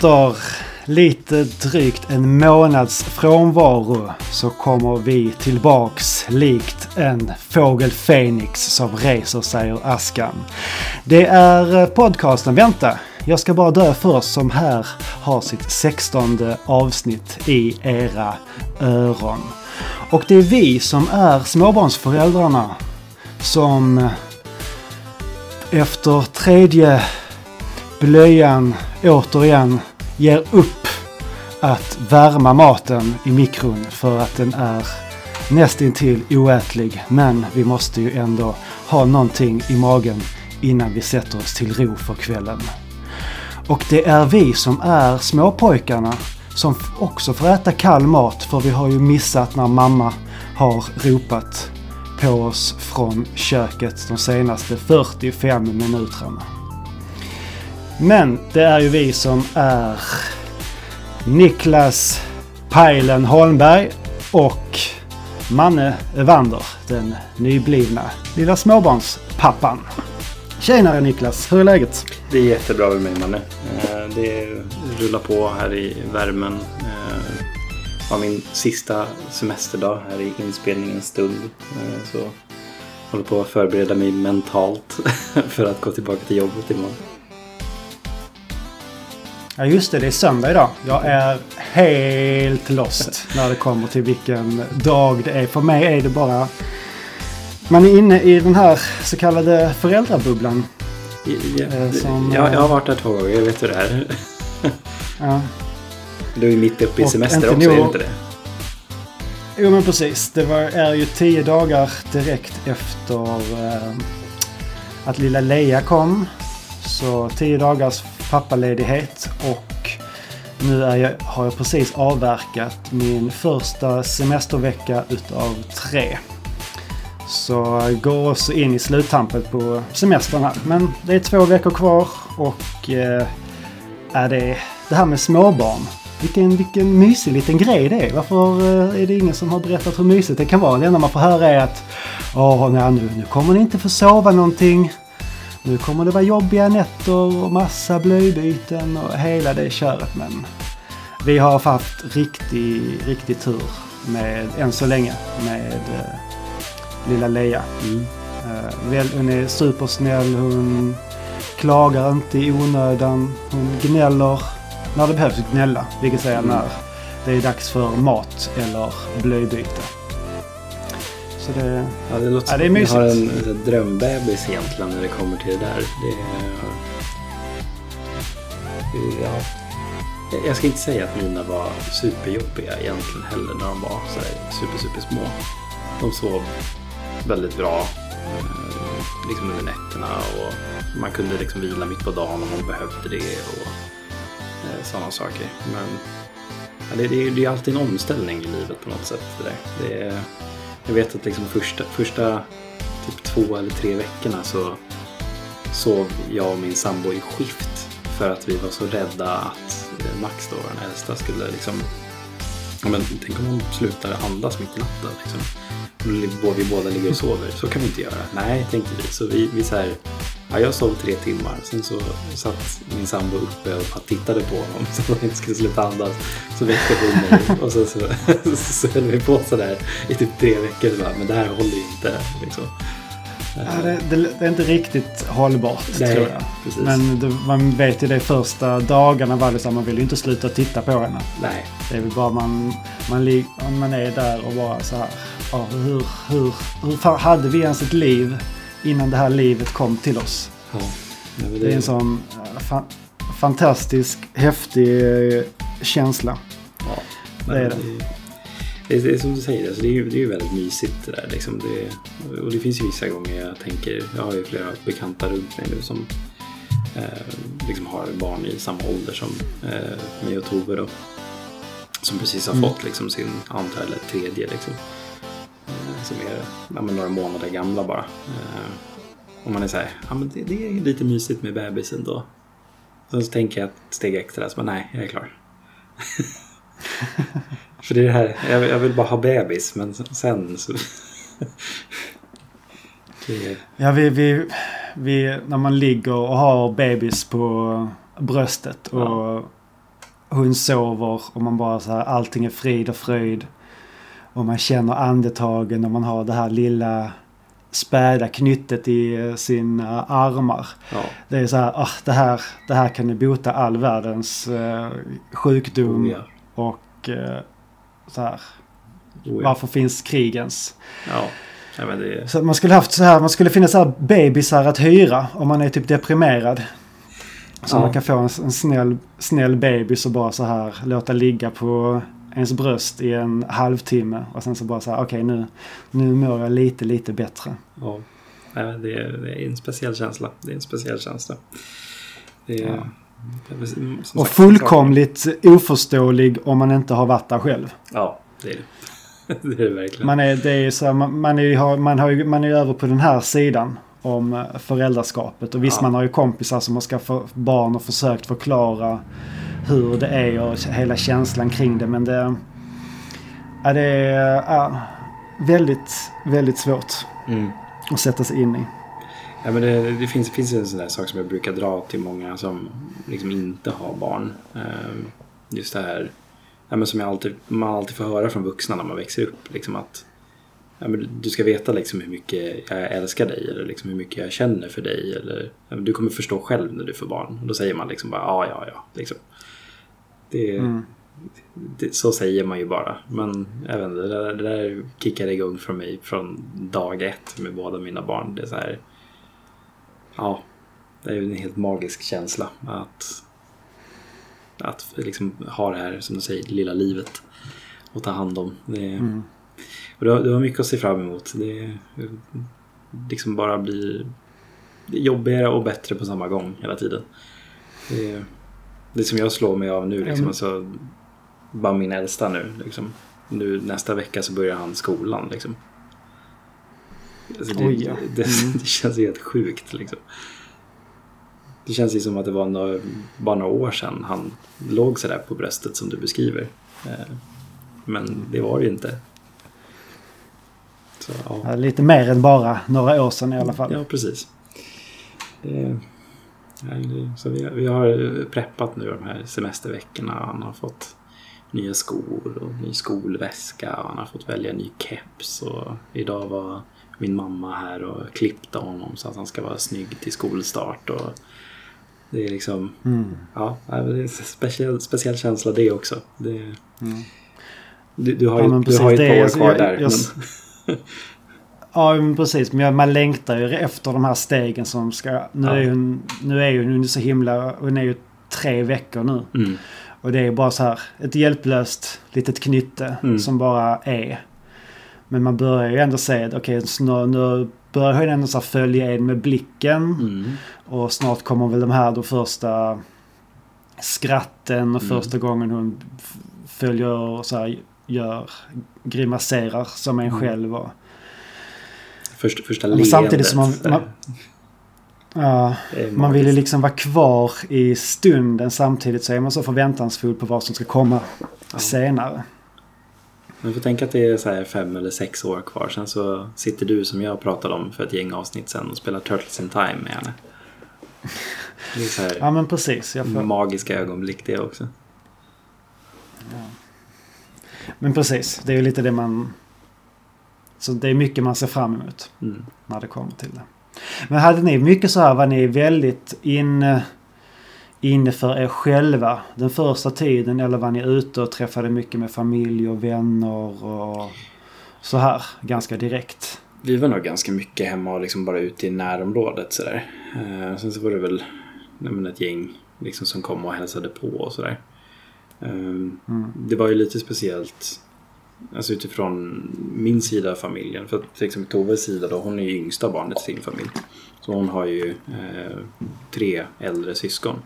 Efter lite drygt en månads frånvaro så kommer vi tillbaks likt en fågel Fenix som reser sig ur askan. Det är podcasten Vänta, jag ska bara dö först som här har sitt sextonde avsnitt i era öron. Och det är vi som är småbarnsföräldrarna som efter tredje blöjan återigen ger upp att värma maten i mikron för att den är nästintill oätlig. Men vi måste ju ändå ha någonting i magen innan vi sätter oss till ro för kvällen. Och det är vi som är småpojkarna som också får äta kall mat för vi har ju missat när mamma har ropat på oss från köket de senaste 45 minuterna. Men det är ju vi som är Niklas Pajlen Holmberg och Manne Evander, den nyblivna lilla småbarnspappan. Tjenare Niklas, hur är läget? Det är jättebra med mig Manne. Eh, det rullar på här i värmen. Eh, det var min sista semesterdag här i inspelningens stund. Eh, så jag håller på att förbereda mig mentalt för att gå tillbaka till jobbet imorgon. Ja just det, det är söndag idag. Jag är helt lost när det kommer till vilken dag det är. För mig är det bara... Man är inne i den här så kallade föräldrabubblan. Ja, eh, som, jag, jag har varit där två gånger, jag vet hur det är. ja. Du är mitt uppe i semester också, nog... är det inte det? Jo men precis. Det var, är ju tio dagar direkt efter eh, att lilla Leia kom. Så tio dagars pappaledighet och nu är jag, har jag precis avverkat min första semestervecka utav tre. Så jag går också in i sluttampen på semestern här. Men det är två veckor kvar och eh, är det, det här med småbarn. Vilken, vilken mysig liten grej det är. Varför eh, är det ingen som har berättat hur mysigt det kan vara? Det enda man får höra är att Åh, nej, nu, nu kommer ni inte få sova någonting. Nu kommer det vara jobbiga nätter och massa blöjbyten och hela det köret. Men vi har haft riktig, riktig tur med, än så länge med uh, lilla Leia. Mm. Väl, hon är supersnäll, hon klagar inte i onödan. Hon gnäller när det behövs gnälla. Vilket säger mm. när det är dags för mat eller blöjbyte. Så det, ja, det, låter ja, det är mysigt. Jag har en, en drömbebis egentligen när det kommer till det där. Det, ja, jag ska inte säga att mina var superjobbiga egentligen heller när de var så super, super små. De sov väldigt bra eh, liksom under nätterna och man kunde liksom vila mitt på dagen om man behövde det och eh, sådana saker. Men ja, det, det, det är alltid en omställning i livet på något sätt. Det, det jag vet att liksom första, första typ två eller tre veckorna så sov jag och min sambo i skift för att vi var så rädda att Max, då, den äldsta, skulle liksom... Ja, men, tänk om hon slutar andas mitt i natten. Liksom. Vi båda ligger och sover. Så kan vi inte göra. Nej, tänkte vi. Så vi, vi så här, ja, jag sov tre timmar. Sen så satt min sambo uppe och tittade på honom så att han inte skulle sluta andas. Så väckte hon mig och så, så, så, så höll vi på sådär i typ tre veckor. Bara, men det här håller ju inte. Liksom. Ja, det, det, det, är inte riktigt hållbart Nej, tror jag. Precis. Men det, man vet ju det första dagarna var så man vill ju inte sluta titta på henne. Nej. Det är väl bara man, man, man är där och bara så här. Ja, hur, hur, hur hade vi ens ett liv innan det här livet kom till oss? Ja. det, det är en sån fa fantastisk, häftig eh, känsla. Ja, det är det. Det är, det är som du säger, alltså det, är ju, det är ju väldigt mysigt det där. Liksom det, och det finns ju vissa gånger jag tänker, jag har ju flera bekanta runt mig nu som eh, liksom har barn i samma ålder som eh, mig och Tove då. Som precis har mm. fått liksom sin andra eller tredje liksom. Som är ja, några månader gamla bara. Eh, och man är såhär, ja men det, det, är lite mysigt med bebisen då. Sen så tänker jag ett steg extra, så bara, nej, jag är klar. För det är det här, jag, jag vill bara ha bebis men sen så... Ja, vi, vi, vi, när man ligger och har bebis på bröstet. Och hon sover och man bara så här, allting är frid och fröjd. Och man känner andetagen och man har det här lilla späda knyttet i eh, sina armar. Ja. Det är så här, ah, det här, det här kan ju bota all världens eh, sjukdom. Oh, ja. Och eh, så här, Oh, ja. varför finns krigens? Det, Så man skulle haft så här, man skulle finna så här bebisar att hyra om man är typ deprimerad. Så man kan få en, en snäll, snäll bebis och bara så här låta ligga på ens bröst i en halvtimme. Och sen så bara så här, okej nu, nu mår jag lite, lite bättre. ja. Det, är, det är en speciell känsla. Det är en speciell känsla. Det är, Ja. som Och sagt- fullkomligt oförståelig om man inte har varit där själv. Ja, det är det. Det är det. Man är, det är så här, man, man, är, man, har ju, man är ju över på den här sidan om eh, föräldraskapet. Och visst, Ja. man har ju kompisar som har skaffat barn och försökt förklara hur det är och hela känslan kring det. Men det, ja, det är ja, väldigt, väldigt svårt Mm. att sätta sig in i. Ja, men det, det finns, finns en sån där sak som jag brukar dra till många som liksom inte har barn. Ehm, Just det här ja, men som jag alltid, man alltid får höra från vuxna när man växer upp. Liksom att ja, men du ska veta liksom hur mycket jag älskar dig eller liksom hur mycket jag känner för dig. Eller, ja, du kommer förstå själv när du får barn. Och då säger man liksom bara ja, ja, ja. Liksom. Det, Mm. det, så säger man ju bara. Men inte, det, där, det där kickade igång från mig från dag ett med båda mina barn. Det är så här, ja, det är en helt magisk känsla att, att liksom ha det här, som du säger, lilla livet att ta hand om. Det, Mm. och du, har, du har mycket att se fram emot. Det liksom bara blir jobbigare och bättre på samma gång hela tiden. Det, det som jag slår mig av nu, liksom, Mm. alltså, bara min äldsta nu. Liksom. nu. Nästa vecka så börjar han skolan. Liksom. Alltså, det, Oj, ja. det, Mm. det känns helt sjukt. Liksom. Det känns ju som att det var några, bara några år sedan han låg sådär på bröstet som du beskriver. Eh, Men det var det ju inte. Så, ja. Ja, lite mer än bara några år sedan i alla fall. Ja, precis. Det, ja, så vi, vi har preppat nu de här semesterveckorna. Han har fått nya skor och ny skolväska. Och han har fått välja ny keps. Och idag var min mamma här och klippte honom så att han ska vara snygg till skolstart. Och det är liksom, Mm. ja, det är en speciell, speciell känsla det också. Det, Mm. du, du har Ja, ju, men du precis, har ju det ett par år kvar jag- där. jag- men, Ja, men precis. Men man längtar ju efter de här stegen som ska... Nu Ja. är hon, nu är hon så himla... Hon är ju tre veckor nu. mm, Och det är bara så här ett hjälplöst litet knytte Mm. som bara är. Men man börjar ju ändå se att okej, okay, nu börjar hon ändå så följa en med blicken. mm, Och snart kommer väl de här då första skratten och Mm. första gången hon följer och så här gör grimaserar som en Mm. själv. Och, första, första leendet. samtidigt som man- man- ja, man vill ju liksom vara kvar i stunden samtidigt så är man så förväntansfull på vad som ska komma Ja. senare. Man får tänka att det är så här fem eller sex år kvar. Sen så sitter du som jag pratade om för ett gäng avsnitt sen och spelar Turtles in Time med henne. Det är så här Ja men precis. Får, magiska ögonblick det också. men precis, det är ju lite det man... Så det är mycket man ser fram emot Mm. när det kommer till det. Men hade ni mycket så här, var ni väldigt inne, inne för er själva den första tiden? Eller var ni ute och träffade mycket med familj och vänner och så här ganska direkt? Vi var nog ganska mycket hemma och liksom bara ute i närområdet sådär. Eh, sen så var det väl nej, ett gäng liksom som kom och hälsade på och sådär. Eh, Mm. Det var ju lite speciellt Alltså utifrån min sida av familjen. För att till exempel Toves sida då, hon är ju yngsta barnet i sin familj. Så hon har ju eh, tre äldre syskon.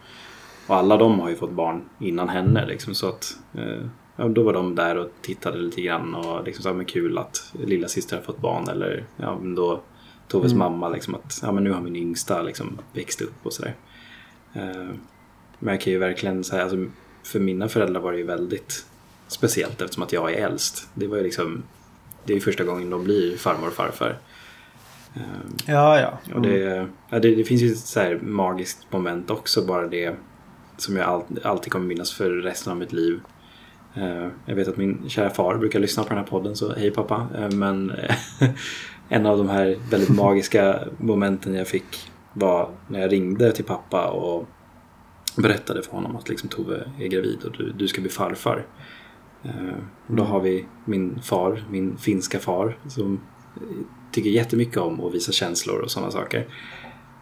Och alla de har ju fått barn innan henne liksom. Så att eh, ja, då var de där och tittade lite grann och liksom sa men kul att lilla syster har fått barn. Eller ja, men då Toves Mm. mamma liksom att ja, men nu har min yngsta liksom växt upp och sådär. Eh, men jag kan ju verkligen säga, alltså, för mina föräldrar var det ju väldigt speciellt eftersom att jag är äldst. Det var ju liksom, det är ju första gången de blir farmor och farfar. Eh, Ja, ja. och det, ja, det, det finns ju ett så här magiskt moment också bara det som jag all, alltid kommer minnas för resten av mitt liv. Eh, jag vet att min kära far brukar lyssna på den här podden, så hej pappa. Eh, men en av de här väldigt magiska momenten jag fick var när jag ringde till pappa och berättade för honom att liksom Tove är gravid och du, du ska bli farfar. Eh, då har vi min far, min finska far, som tycker jättemycket om att visa känslor och sådana saker.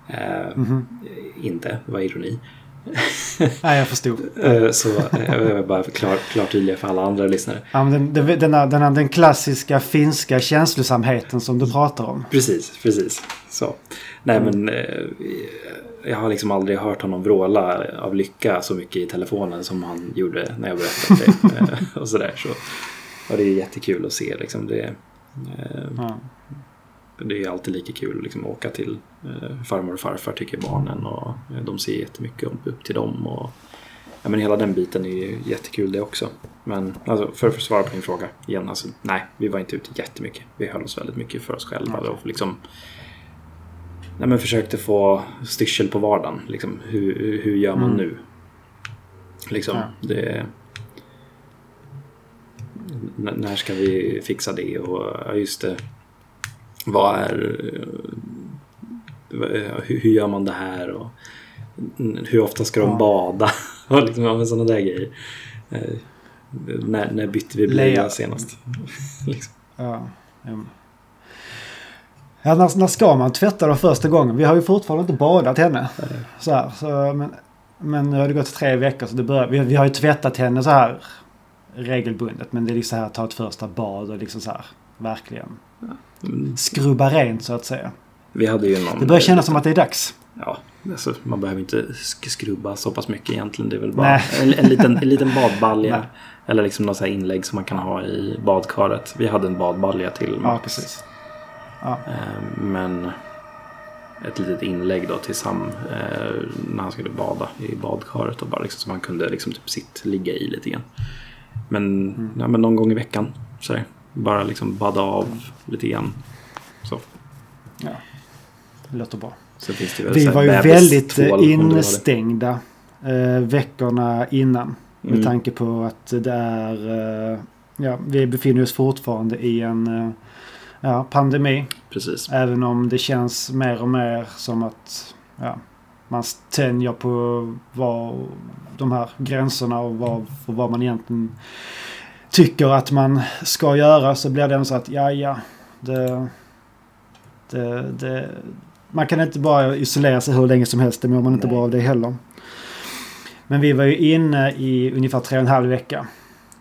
Mm -hmm. Inte, det var ironi. Nej, jag förstod. Eh, så jag vill bara klart, tydliga för alla andra lyssnare. Ja, men den, den, den, den klassiska finska känslosamheten som du pratar om. Precis, precis. Så. Nej, mm. men jag har liksom aldrig hört honom vråla av lycka så mycket i telefonen som han gjorde när jag berättade det. och sådär. Så, och det är jättekul att se. Liksom, det, ja. Det är alltid lika kul liksom, att åka till eh, farmor och farfar tycker barnen. Och eh, de ser jättemycket upp till dem. Och, ja, men hela den biten är ju jättekul det också. Men alltså, för att svara på din fråga igen. Alltså, nej, vi var inte ute jättemycket. Vi höll oss väldigt mycket för oss själva. Okay. Och liksom, nej, men försökte få styrsel på vardagen. Liksom, hur, hur gör man mm. nu? Liksom, ja. det, när ska vi fixa det? Och just det, vad är... Hur gör man det här? Och hur ofta ska de bada? och liksom, sådana där grejer. Eh, när, när bytte vi blöja senast? liksom. ja. Ja, när, när ska man tvätta då första gången? Vi har ju fortfarande inte badat henne. Så här, så, men, men nu har det gått tre veckor så det börjar, vi, vi har ju tvättat henne så här regelbundet. Men det är liksom så här att ta ett första bad och liksom så här verkligen. Skrubba rent så att säga. Vi hade ju någon, det börjar kännas som att det är dags. Ja, alltså, man behöver inte skrubba så pass mycket egentligen. Det är väl bara en, en, liten, en liten badbalja. eller liksom något inlägg som man kan ha i badkaret. Vi hade en badbalja till Ja, precis. Ja. Eh, men ett litet inlägg då till Sam eh, när han skulle bada i badkaret och bara liksom, så man kunde liksom typ sitt ligga i lite grann. Men, mm. ja, men någon gång i veckan så bara liksom bada av lite grann. Så. Ja, det låter bra. Vi var ju väldigt instängda eh, veckorna innan. Med mm. tanke på att det är... Eh, ja, vi befinner oss fortfarande i en eh, ja, pandemi. Precis. Även om det känns mer och mer som att ja, man tänjer på vad, de här gränserna och vad, och vad man egentligen tycker att man ska göra så blir det ändå så att ja, ja. Det, det, det, man kan inte bara isolera sig hur länge som helst. Det mår man inte Nej. bra av det heller. Men vi var ju inne i ungefär tre och en halv vecka.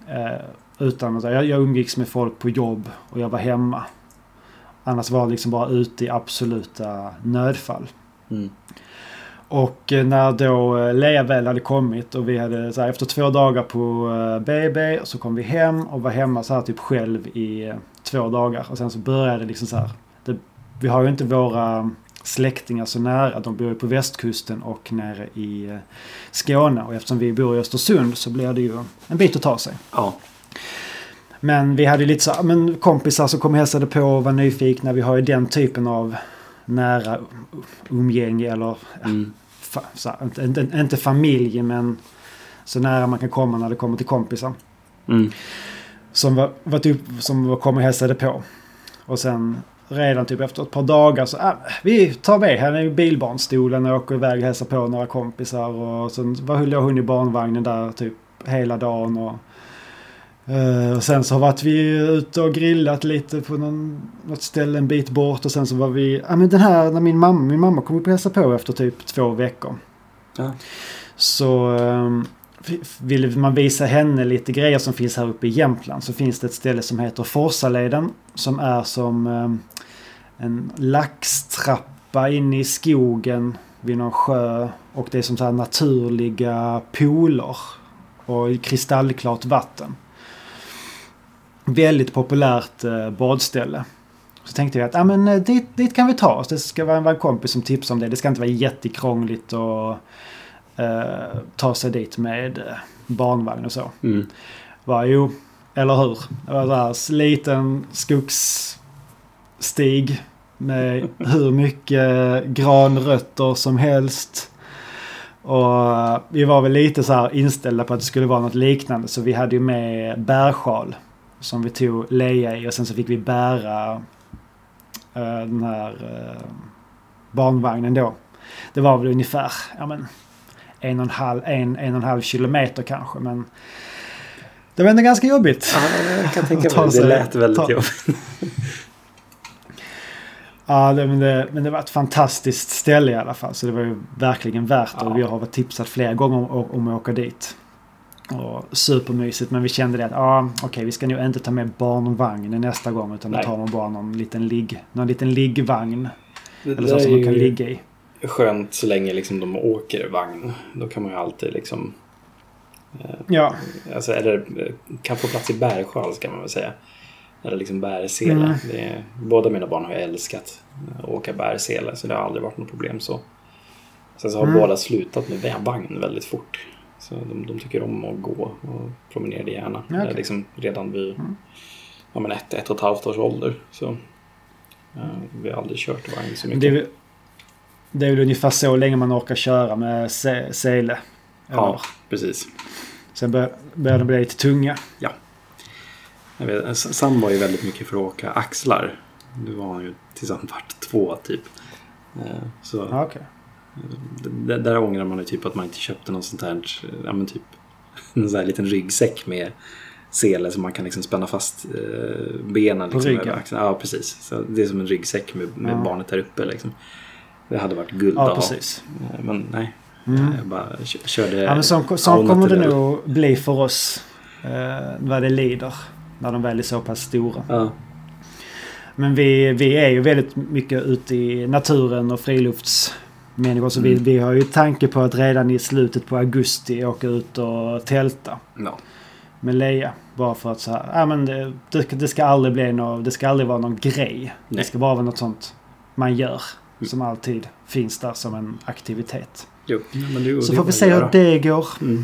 Eh, utan att, jag, jag umgicks med folk på jobb och jag var hemma. Annars var det liksom bara ute i absoluta nödfall. Mm. Och eh, när då eh, Lea väl hade kommit och vi hade så här, efter två dagar på BB så kom vi hem och var hemma så här typ själv i två dagar. Och sen så började det liksom så här. Det, vi har ju inte våra släktingar så nära. De bor ju på västkusten och nere i Skåne. Och eftersom vi bor i Östersund så blir det ju en bit att ta sig. Ja. Men vi hade lite så men kompisar som kom och hälsade på och var nyfikna. Vi har ju den typen av nära umgänge eller mm. Inte, inte, familj men så nära man kan komma när det kommer till kompisar. Mm. Som var, var typ, som kom och hälsade på. Och sen redan typ efter ett par dagar så äh, vi tar med henne i bilbarnstolen och åker iväg och hälsar på några kompisar. Och sen var låg hon i barnvagnen där typ hela dagen. Och Uh, och sen så har vi ute och grillat lite på någon, något ställe en bit bort och sen så var vi, ja men den här när min mamma, min mamma kom upp och hälsade på efter typ två veckor. Ja. Så um, ville man visa henne lite grejer som finns här uppe i Jämtland så finns det ett ställe som heter Forsaleden som är som um, en laxtrappa inne i skogen vid någon sjö och det är som så här naturliga pooler och kristallklart vatten väldigt populärt eh, badställe. Så tänkte jag att ah, men, eh, dit, dit kan vi ta oss. Det ska vara en kompis som tipsar om det. Det ska inte vara jättekrångligt att eh, ta sig dit med eh, barnvagn och så. Mm. Var, jo, eller hur? Det var där, liten skogsstig med hur mycket granrötter som helst. Och vi var väl lite så här inställda på att det skulle vara något liknande. Så vi hade ju med bärsjal. Som vi tog Leia i och sen så fick vi bära eh, den här eh, barnvagnen då. Det var väl ungefär ja, men, en, och en, halv, en, en och en halv kilometer kanske. Men det var ändå ganska jobbigt. Ja, jag kan tänka mig det. Det lät väldigt ta- jobbigt. Ja, det, men, det, men det var ett fantastiskt ställe i alla fall. Så det var ju verkligen värt det. Ja. Och vi har varit tipsat flera gånger om, om att åka dit. Och supermysigt. Men vi kände det att ja, okej, vi ska nog inte ta med barnvagnen nästa gång. Utan då Nej. tar man bara någon liten, ligg, någon liten liggvagn. Det Eller så som man kan ligga i. skönt så länge liksom de åker vagn. Då kan man ju alltid liksom... Ja, Alltså, eller eh, kan få plats i bärsjal ska man väl säga. Eller liksom bärsele. Mm. Är, båda mina barn har älskat att åka bärsele så det har aldrig varit något problem så. Sen så har Mm. båda slutat med vagn väldigt fort. Så de, de tycker om att gå och promenerade gärna. Ja. Eh, Liksom redan vid Mm. ja, men ett, ett och ett halvt års ålder. Så, eh, vi har aldrig kört vagn så mycket. det är, det är väl ungefär så länge man orkar köra med se, sele. ja, precis. Sen bör, börjar de bli lite tunga. Jag vet, S- Sam var ju väldigt mycket för att åka axlar. Nu var han ju tills han vart två typ. Eh, Så Ja, okej. Där ångrar man ju typ att man inte köpte något sånt här, ja men typ en sån här liten ryggsäck med sele som man kan liksom spänna fast eh, benen. På Liksom, ryggen? Ja, precis. Så det är som en ryggsäck med, med Ja. barnet där uppe liksom. Det hade varit guld Ja, att precis. Eh, Men nej, Mm. jag bara kö- körde Ja, men sån au kommer det nog bli för oss. Eh, vad det lider. När de väl är så pass stora. Ja, Men vi, vi är ju väldigt mycket ute i naturen och friluftsmänniskor. Så vi, Mm. vi har ju tanke på att redan i slutet på augusti åka ut och tälta ja. med Leia. Bara för att så här, ja, men det, det, det ska aldrig bli något, det ska aldrig vara någon grej. Det Nej. ska bara vara något sånt man gör. Mm. Som alltid finns där som en aktivitet. Jo, ja, men det, Så det får vi se hur det går. Mm.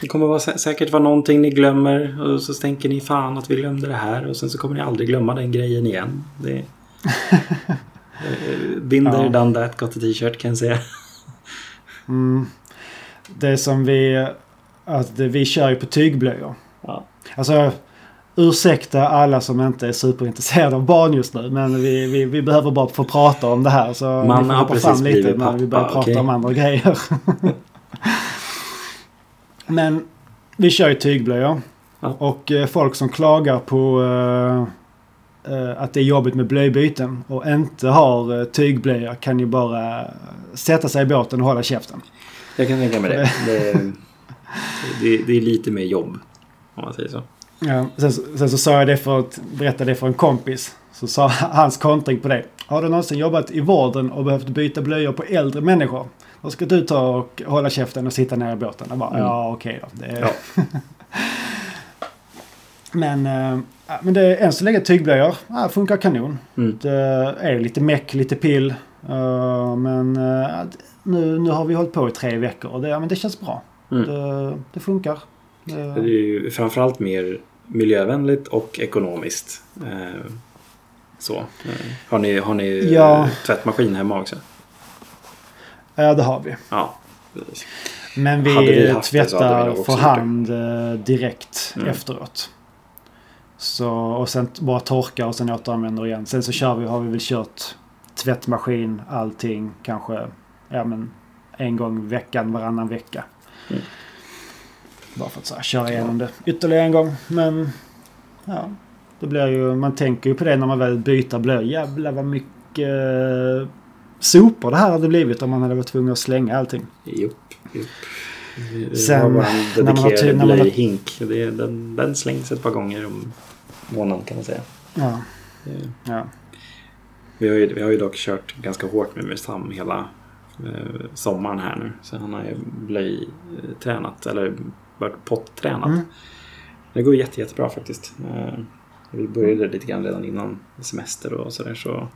Det kommer vara, sä- säkert vara någonting ni glömmer och så tänker ni fan att vi glömde det här och sen så kommer ni aldrig glömma den grejen igen. Det... Eh, Binder Ja. done that, got a t-shirt kan jag säga. Mm. Det som vi... Att vi kör ju på tygblöjor. Ja. Alltså, ursäkta alla som inte är superintresserade av barn just nu. Men vi, vi, vi behöver bara få prata om det här. Så Man vi får hoppa fram lite när vi börjar prata okej. om andra grejer. men vi kör ju tygblöjor. Ja. Och eh, folk som klagar på eh, att det är jobbigt med blöjbyten och inte har eh, tygblöjor kan ju bara sätta sig i båten och hålla käften. Jag kan tänka mig det. Det, det, det är lite mer jobb. Om man säger så. Ja, sen, så- sen så sa jag det för att berätta det för en kompis. Så sa hans kontring på det. Har du någonsin jobbat i vården och behövt byta blöjor på äldre människor? Då ska du ta och hålla käften och sitta ner i båten. Jag bara, Mm. ja okej då. Det, Ja. men, ja, men det är än så länge tygblöjor. Ja, funkar kanon. Mm. Det är lite meck, lite pill. eh, men eh, nu, nu har vi hållit på i tre veckor och det, ja, men det känns bra. Mm. Det, det funkar. Det är ju framförallt mer miljövänligt och ekonomiskt. Så. Har ni, har ni Ja. tvättmaskin hemma också? Ja, det har vi. Ja. Men vi vi det tvättar för det. hand direkt Mm. efteråt. Så, och sen bara torkar och sen återanvänder igen. Sen så kör vi, har vi väl kört tvättmaskin, allting, kanske ja, men, en gång i veckan, varannan vecka. Mm. Bara för att så här, köra igenom det ytterligare en gång. Men ja, det blir ju, man tänker ju på det när man väl byter blöja. Jävlar vad mycket eh, sopor det här hade blivit om man hade varit tvungen att slänga allting. Jupp, jupp. Sen, när man har när man har-. Det är- Den, den slängs ett par gånger om månaden kan man säga. Ja, Det- ja. Vi har ju, vi har ju dock kört ganska hårt med Mirsam hela eh, sommaren här nu. Så han har ju blöjtränat, eller varit pottränat. Mm. Det går jätte, jättebra faktiskt. Eh, vi började lite grann redan innan semester och sådär. Så,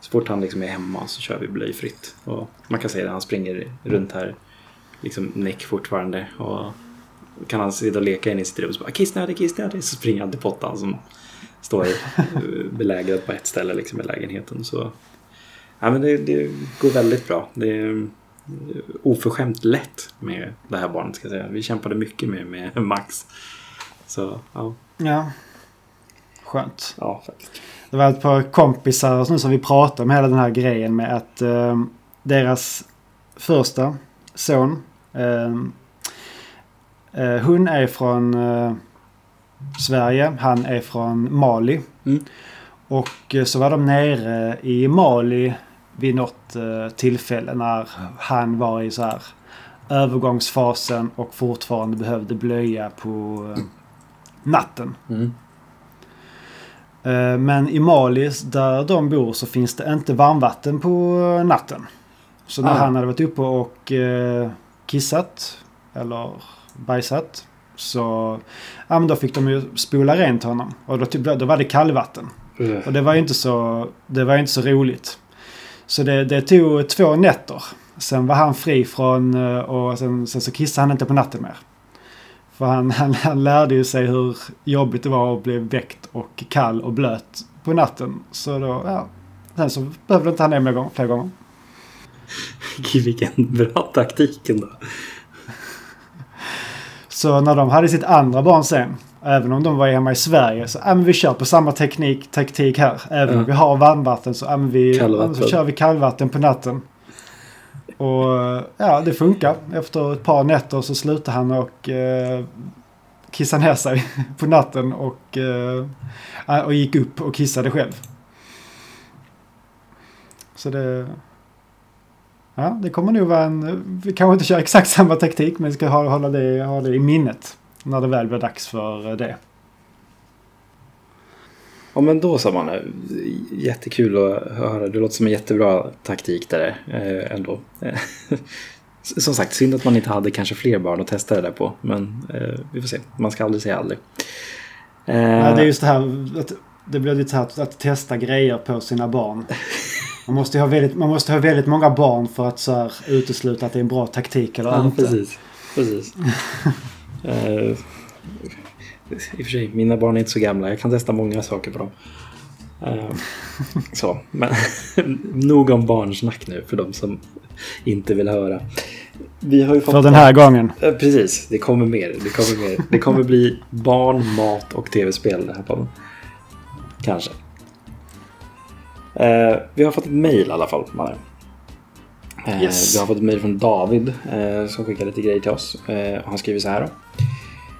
så fort han liksom är hemma så kör vi blöjfritt. Och man kan säga att han springer runt här, liksom näck fortfarande. Och kan han sitta och leka inne i sitt rum och bara kissnödig, kissnödig. Så springer han till pottan som står eh, belägrad på ett ställe liksom i lägenheten. Så ja, men det, det går väldigt bra. Det, oförskämt lätt med det här barnet. Ska jag säga. Vi kämpade mycket med, med Max. Så ja, Ja. Skönt. ja faktiskt. Det var ett par kompisar och sånt som vi pratade om hela den här grejen med att eh, deras första son. Eh, eh, hon är från eh, Sverige. Han är från Mali. Mm. Och eh, så var de nere i Mali vid något eh, tillfälle när han var i så här övergångsfasen och fortfarande behövde blöja på eh, natten. Mm. Eh, Men i Mali där de bor så finns det inte varmvatten på natten. Så när Ah. han hade varit uppe och eh, kissat eller bajsat så ja, men då fick de ju spola rent honom. Och då, typ, då var det kallvatten. Och det var ju inte så, det var ju inte så roligt. Så det, det tog två nätter. Sen var han fri från eh, och sen, sen så kissade han inte på natten mer. För han, han, han lärde ju sig hur jobbigt det var att bli väckt och kall och blöt på natten. Så då, ja. Sen så behövde inte han det mer gång, fler gånger. Vilken bra taktik ändå. Så när de hade sitt andra barn sen, även om de var hemma i Sverige, så men vi kör på samma teknik, taktik här. Även Ja. om vi har varmvatten så, men vi, så kör vi kallvatten på natten. Och ja, det funkar. Efter ett par nätter så slutade han och eh, kissa ner sig på natten och, eh, och gick upp och kissade själv. Så det... Ja, det kommer nog vara en... Vi kanske inte kör exakt samma taktik men vi ska hålla det, ha det i minnet. När det väl blir dags för eh, det. Ja men då sa man Jättekul att höra. Det låter som en jättebra taktik där eh, ändå. Eh, som sagt, synd att man inte hade kanske fler barn att testa det där på. Men eh, vi får se. Man ska aldrig säga aldrig. Eh, Ja, det är just det här att det blir lite så här att testa grejer på sina barn. Man måste, ha väldigt, man måste ha väldigt många barn för att så här, utesluta att det är en bra taktik eller ja, inte. precis. precis. eh, I och för sig, mina barn är inte så gamla. Jag kan testa många saker på dem. Eh, så, men nog om barnsnack nu för de som inte vill höra. Vi har ju fått För den här gången. Eh, Precis, det kommer mer. Det kommer, mer. Det kommer bli barn, mat och tv-spel det här podden. Kanske. Eh, vi har fått ett mail i alla fall. Manne. Eh, Yes. Vi har fått ett mail från David eh, som skickar lite grejer till oss. Eh, han skriver så här då.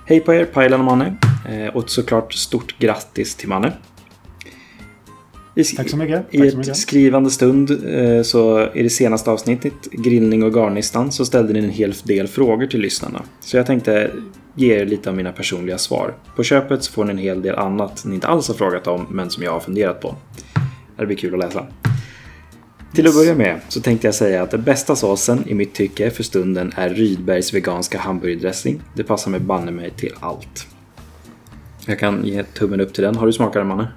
Hej på er, Pajlan och Manne. Eh, och såklart stort grattis till Manne. I Tack så mycket. i Tack så ett mycket. skrivande stund eh, så i det senaste avsnittet, Grillning och garnistan, så ställde ni en hel del frågor till lyssnarna. Så jag tänkte ge er lite av mina personliga svar. På köpet så får ni en hel del annat ni inte alls har frågat om, men som jag har funderat på. Det blir kul att läsa. Till att börja med så tänkte jag säga att den bästa såsen i mitt tycke för stunden är Rydbergs veganska hamburgerdressing. Det passar mig banne mig till allt. Jag kan ge tummen upp till den. Har du smakat den, Manne?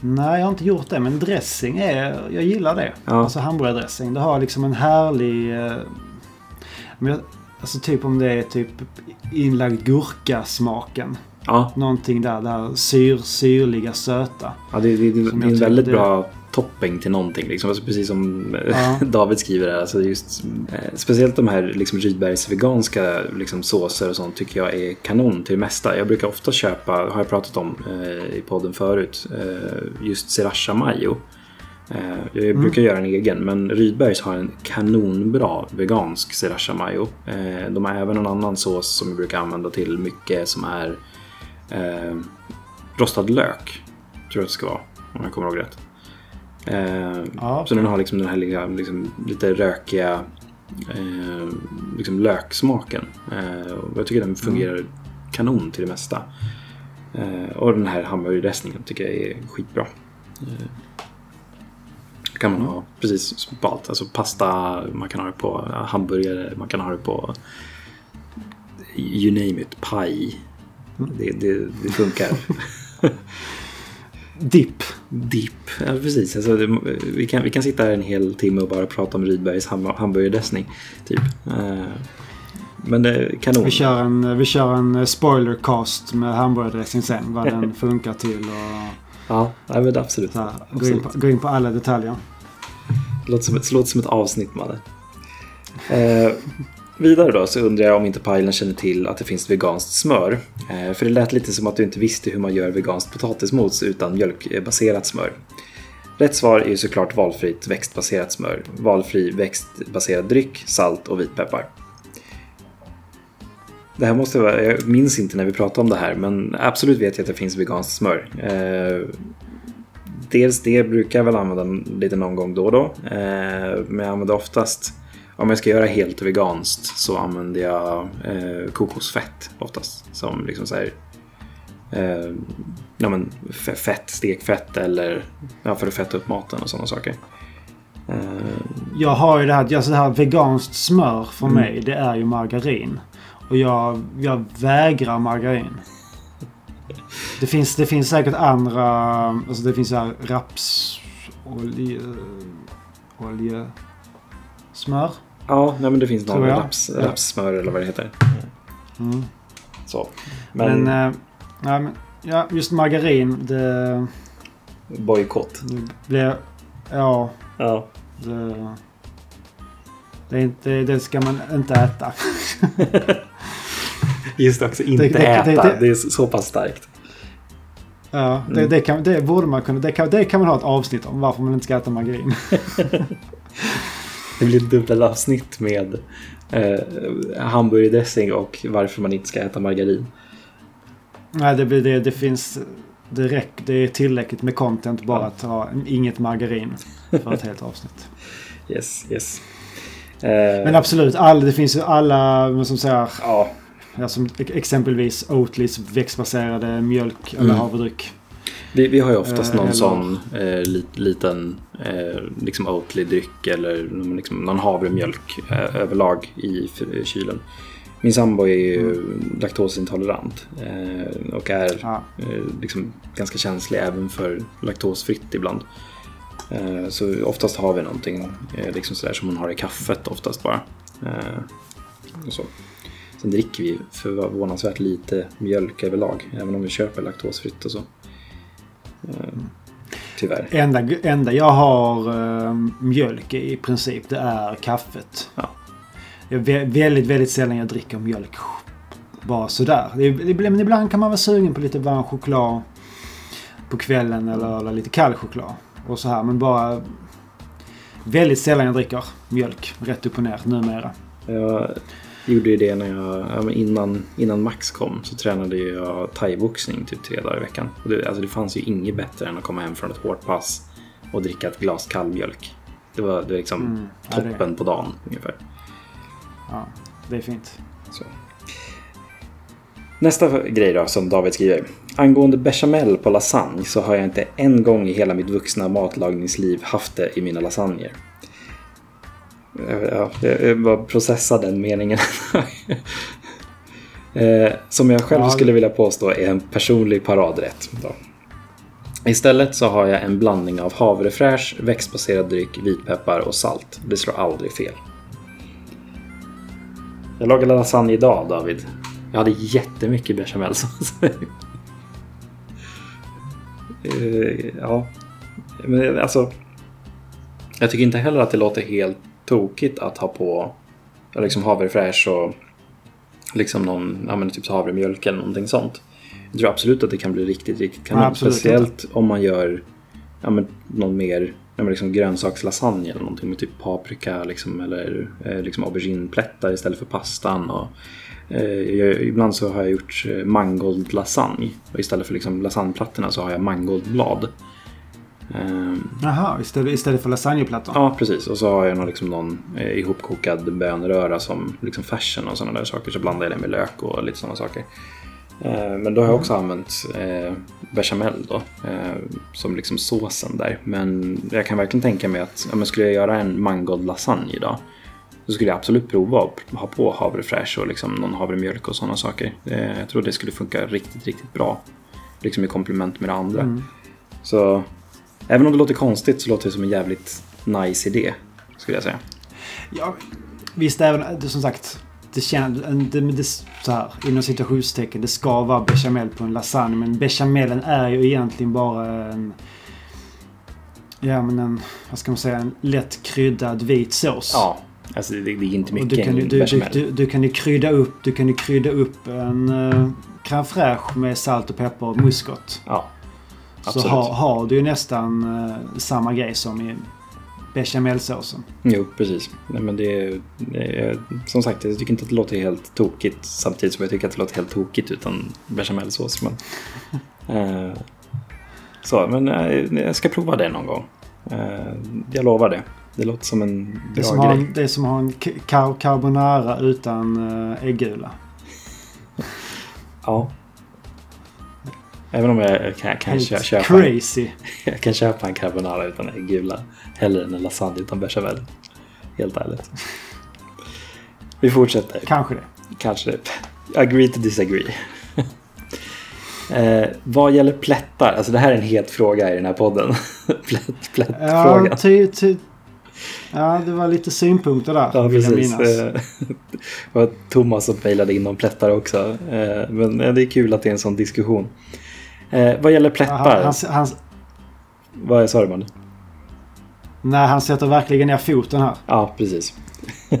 Nej, jag har inte gjort det. Men dressing är... Jag gillar det. Ja. Alltså hamburgardressing. Det har liksom en härlig... Eh, alltså typ om det är typ inlagd gurka-smaken. Ja, Någonting där. Det här syr, syrliga, söta. Ja, det, det, det, det är en väldigt bra topping till någonting. Liksom. Alltså, precis som eh, Ja. David skriver här. Alltså just, eh, speciellt de här liksom, Rydbergs veganska liksom, såser och sånt tycker jag är kanon till det mesta. Jag brukar ofta köpa, har jag pratat om eh, i podden förut, eh, just sriracha mayo. Eh, jag Mm. brukar göra en egen, men Rydbergs har en kanonbra vegansk sriracha mayo. Eh, de har även en annan sås som jag brukar använda till mycket som är eh, rostad lök. Tror jag det ska vara, om jag kommer ihåg rätt. Eh, Ja, Så den har liksom den här liksom, lite rökiga eh, liksom löksmaken. Eh, och jag tycker den fungerar kanon till det mesta. Eh, och den här hamburgerdressningen tycker jag är skitbra. Eh, kan man ha precis på allt. Alltså pasta, man kan ha det på hamburgare, man kan ha det på you name it, paj. Det, det, det funkar. Dipp. Dipp, ja precis. Alltså, det, vi, kan, vi kan sitta här en hel timme och bara prata om Rydbergs ham, hamburgerdressning. Typ. Eh, men det är kanon. Vi kör en, vi kör en spoilercast med hamburgardressing sen. Vad den funkar till och Ja, nej, men absolut. här, gå, in absolut. på, gå in på alla detaljer. Låter som, ett, låter som ett avsnitt, Madde. Eh, vidare då så undrar jag om inte Pajlen känner till att det finns veganskt smör. Eh, för det lät lite som att du inte visste hur man gör veganskt potatismos utan mjölkbaserat smör. Rätt svar är ju såklart valfritt växtbaserat smör, valfri växtbaserad dryck, salt och vitpeppar. Det här måste vara, jag minns inte när vi pratade om det här, men absolut vet jag att det finns veganskt smör. Eh, dels det brukar jag väl använda lite någon gång då och då. Eh, men jag använder oftast, om jag ska göra helt veganskt så använder jag eh, kokosfett oftast. Som liksom så här, eh, ja, men fett, stekfett eller ja, för att fetta upp maten och sådana saker. Eh, jag har ju det här, alltså det här veganskt smör för mm. mig det är ju margarin. Och jag, jag vägrar margarin. Det finns, det finns säkert andra, alltså det finns här rapsolje, oljesmör. Ja, nej, men det finns någon raps, rapssmör eller vad det heter. Mm. Så. Men, men, äh, nej, men ja, just margarin, det... Bojkott. Det ja. Ja. Det, det, är inte, det ska man inte äta. Just också, inte det, det, äta. Det, det, är så pass starkt. Ja, det, mm. det, kan, det borde man kunna... Det kan, det kan man ha ett avsnitt om varför man inte ska äta margarin. det blir ett dubbelavsnitt med eh, hamburgardressing och varför man inte ska äta margarin. Nej, det blir det. Det finns... Det, räck, det är tillräckligt med content bara ja. att ha inget margarin för ett helt avsnitt. Yes, yes. Eh, Men absolut, all, det finns ju alla som säger... Ja. Som exempelvis Oatlys växtbaserade mjölk eller mm. havredryck. Vi, vi har ju oftast någon eller... sån eh, liten eh, liksom Oatly-dryck eller liksom någon havremjölk eh, överlag i kylen. Min sambo är ju mm. laktosintolerant eh, och är ah. liksom ganska känslig även för laktosfritt ibland. Eh, så oftast har vi någonting liksom sådär som man har i kaffet oftast bara. Och så. Sen dricker vi förvånansvärt lite mjölk överlag, även om vi köper laktosfritt och så. Eh, tyvärr. Enda, enda jag har uh, mjölk i, princip, det är kaffet. Ja. Är väldigt, väldigt sällan jag dricker mjölk bara sådär. Men ibland kan man vara sugen på lite varm choklad på kvällen eller, eller lite kall choklad. Och så här, men bara väldigt sällan jag dricker mjölk rätt upp och ner numera. Ja, gjorde ju det när jag, innan, innan Max kom så tränade jag thaiboxning typ tre dagar i veckan. Och det, alltså det fanns ju inget bättre än att komma hem från ett hårt pass och dricka ett glas kall mjölk. Det var, det var liksom mm, toppen det. på dagen ungefär. Ja, det är fint. Så. Nästa grej då som David skriver. Angående bechamel på lasagne så har jag inte en gång i hela mitt vuxna matlagningsliv haft det i mina lasagner. Ja, jag bara processa den meningen. Eh, som jag själv skulle vilja påstå är en personlig paradrätt. Då. Istället så har jag en blandning av havrefräsch, växtbaserad dryck, vitpeppar och salt. Det slår aldrig fel. Jag lagade lasagne idag David. Jag hade jättemycket bechamelsås. uh, ja, men alltså. Jag tycker inte heller att det låter helt tokigt att ha på liksom havrefräsch och liksom någon, ja men typ havremjölk eller någonting sånt. Jag tror absolut att det kan bli riktigt, riktigt kanon. Speciellt inte. om man gör ja, men någon mer ja, men liksom grönsakslasagne eller någonting med typ paprika liksom, eller eh, liksom aubergineplättar istället för pastan. Och, eh, jag, ibland så har jag gjort eh, mangoldlasagne och istället för liksom lasagneplattorna så har jag mangoldblad. Ehm, Jaha, istället, istället för lasagneplattor? Ja, precis. Och så har jag någon, liksom någon eh, ihopkokad bönröra som liksom färsen och sådana där saker. Så blandar jag det med lök och lite sådana saker. Eh, men då har jag också använt eh, bechamel då, eh, som liksom såsen där. Men jag kan verkligen tänka mig att skulle jag göra en mangold lasagne idag så skulle jag absolut prova att ha på havrefräsch och liksom någon havremjölk och sådana saker. Eh, jag tror det skulle funka riktigt, riktigt bra. Liksom i komplement med det andra. Mm. Så Även om det låter konstigt så låter det som en jävligt nice idé. Skulle jag säga. Ja, visst även som sagt. Det känns, det, det, så här, inom situationstecken, det ska vara bechamel på en lasagne. Men bechamelen är ju egentligen bara en... Ja men en, vad ska man säga, en lätt kryddad vit sås. Ja, Alltså det, det är inte mycket du, kan ju, du, du, du, du kan ju krydda upp, du kan ju krydda upp en uh, crème fraîche med salt och peppar och muskot. Ja, Så absolut. har, har du ju nästan eh, samma grej som i bechamelsåsen. Jo, precis. Nej, men det, är- det är, som sagt, jag tycker inte att det låter helt tokigt samtidigt som jag tycker att det låter helt tokigt utan bechamelsås. Men, eh, så, men eh, jag ska prova det någon gång. Eh, jag lovar det. Det låter som en Det är som, bra grej. en, det är som att ha en carbonara utan uh, äggula. Ja. Även om jag kan, kan Helt köpa, crazy. jag kan köpa en carbonara utan äggula hellre än en lasagne utan bechamel. Helt ärligt. Vi fortsätter. Kanske det. Kanske. Agree to disagree. eh, vad gäller plättar, alltså det här är en het fråga i den här podden. Plätt, plättfrågan. Ja, ty, ty, ja, det var lite synpunkter där. Ja, precis. Eh, Det var Thomas som mejlade in om plättar också. Eh, Men eh, det är kul att det är en sån diskussion. Eh, vad gäller plättar, han, han, vad sa du Manne? nej, han sätter verkligen ner foten här. Ja, precis.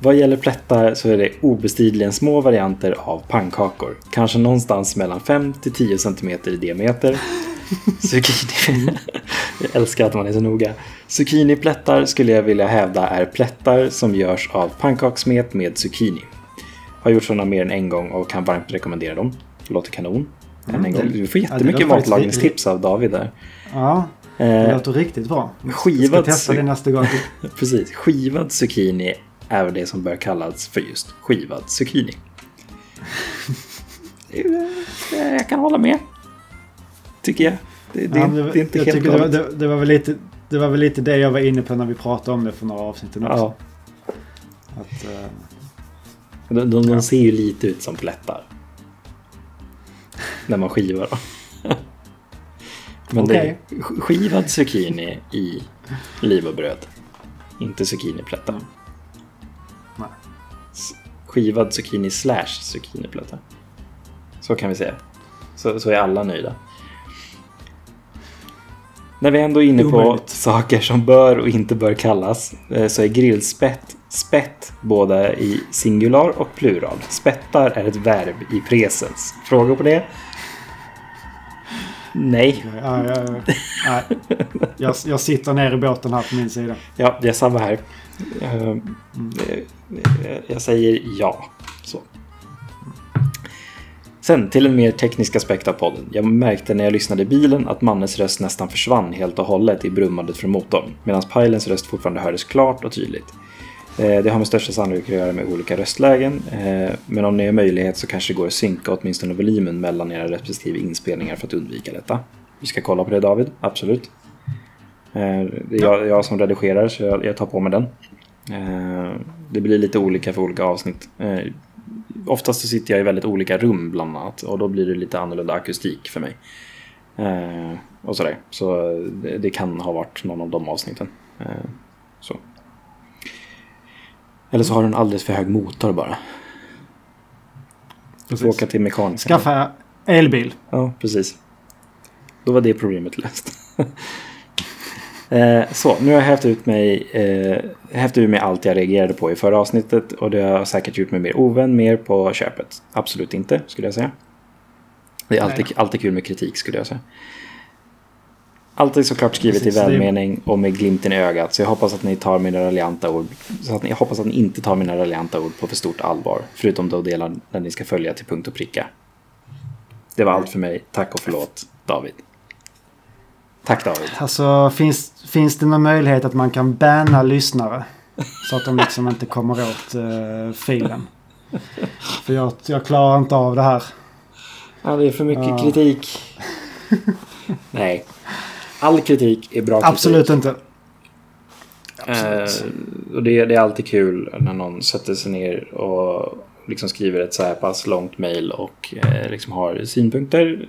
Vad gäller plättar så är det obestridligen små varianter av pannkakor. Kanske någonstans mellan 5 till 10 cm i diameter. Zucchini. jag älskar att man är så noga. Zucchiniplättar skulle jag vilja hävda är plättar som görs av pannkakssmet med zucchini. Har gjort sådana mer än en gång och kan varmt rekommendera dem. Låter kanon. Mm, det- Du får ja, det jättemycket faktiskt matlagningstips av David där. Ja, det Eh, låter riktigt bra. Jag skivat ska testa det nästa gång. Precis, skivad zucchini är det som bör kallas för just skivad zucchini. Jag kan hålla med. Tycker jag. Det, det, Ja, det är inte jag helt tycker det, var, det, det, var väl lite, det var väl lite det jag var inne på när vi pratade om det för några avsnitt också. Ja, Att, eh, de, de, de ser ju lite ut som plättar. När man skivar. Men det är sk- skivad zucchini i livabröd. Inte zucchiniplättar. Nej. Skivad zucchini slash zucchiniplättar. Så kan vi säga. Så, så är alla nöjda. När vi ändå är inne på Omöjligt. saker som bör och inte bör kallas eh, så är grillspett spett båda i singular och plural. Spettar är ett verb i presens. Frågor på det? Nej. ja, ja, nej. Jag, jag sitter ner i båten här på min sida. Ja, det är samma här. Eh, eh, Jag säger ja. Så. Sen till en mer teknisk aspekt av podden. Jag märkte när jag lyssnade i bilen att Mannes röst nästan försvann helt och hållet i brummandet från motorn. Medan Pilens röst fortfarande hördes klart och tydligt. Eh, Det har med största sannolikhet att göra med olika röstlägen. eh, Men om ni har möjlighet så kanske det går att synka åtminstone volymen mellan era respektive inspelningar för att undvika detta. Vi ska kolla på det David, absolut. Eh, Det är jag, jag som redigerar så jag, jag tar på mig den. Det blir lite olika för olika avsnitt. Oftast så sitter jag i väldigt olika rum bland annat och då blir det lite annorlunda akustik för mig. Och sådär. Så det, kan ha varit någon av de avsnitten. Så. Eller så har du en alldeles för hög motor bara. Du får åka till mekanikern. Skaffa elbil. Ja, precis. Då var det problemet löst. eh, så, nu har jag hävt ut mig, eh, hävt ur mig allt jag reagerade på i förra avsnittet och det har säkert gjort mig mer ovän mer på köpet. Absolut inte, skulle jag säga. Det är alltid, Nej. alltid kul med kritik, skulle jag säga. Allt är såklart skrivet Precis, i välmening och med glimten i ögat. Så jag hoppas att ni tar mina raljanta ord. Så att ni, jag hoppas att ni inte tar mina raljanta ord på för stort allvar. Förutom de delar när ni ska följa till punkt och pricka. Det var allt för mig. Tack och förlåt, David. Tack David. Alltså finns, finns det någon möjlighet att man kan banna lyssnare? Så att de liksom inte kommer åt eh, filen. För jag, jag klarar inte av det här. Ja, det är för mycket Ja. kritik. Nej. All kritik är bra kritik. Absolut inte. Eh, och det, det är alltid kul när någon sätter sig ner och liksom skriver ett så här pass långt mail och eh, liksom har synpunkter.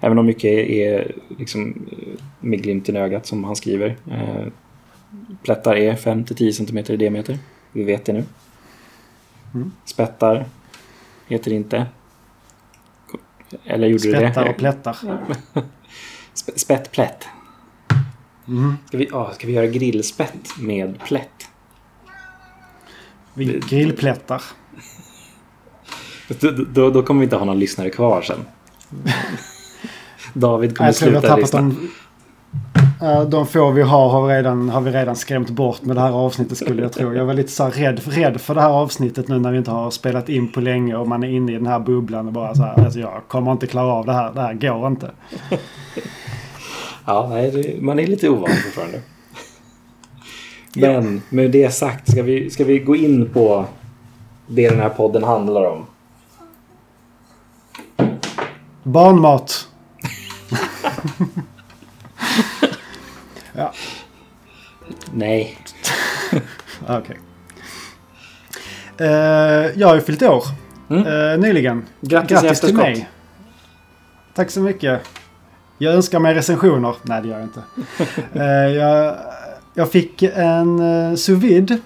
Även om mycket är liksom med glimten i ögat som han skriver. Eh, plättar är 5-10 cm i diameter. Vi vet det nu. Mm. Spettar heter det inte. Eller gjorde Spettar du det? och plättar. Sp- Spettplätt. Mm. Ska vi, ah, ska vi göra grillspett med plätt? Vi grillplättar. Då, då, då kommer vi inte ha någon lyssnare kvar sen. David kommer Jag sluta tappat lyssna. de... De få vi har har vi, redan, har vi redan skrämt bort med det här avsnittet skulle jag tro. Jag var lite så här rädd, rädd för det här avsnittet nu när vi inte har spelat in på länge och man är inne i den här bubblan och bara så här. Alltså jag kommer inte klara av det här. Det här går inte. Ja, nej, det, man är lite ovan fortfarande. Men med det sagt, ska vi, ska vi gå in på det den här podden handlar om? Barnmat. ja, Nej. okej. Eh, jag har ju fyllt år. Mm. eh, nyligen. Grattis, Grattis till mig. Tack så mycket. Jag önskar mig recensioner. Nej, det gör jag inte. Eh, jag, jag fick en uh, sous vide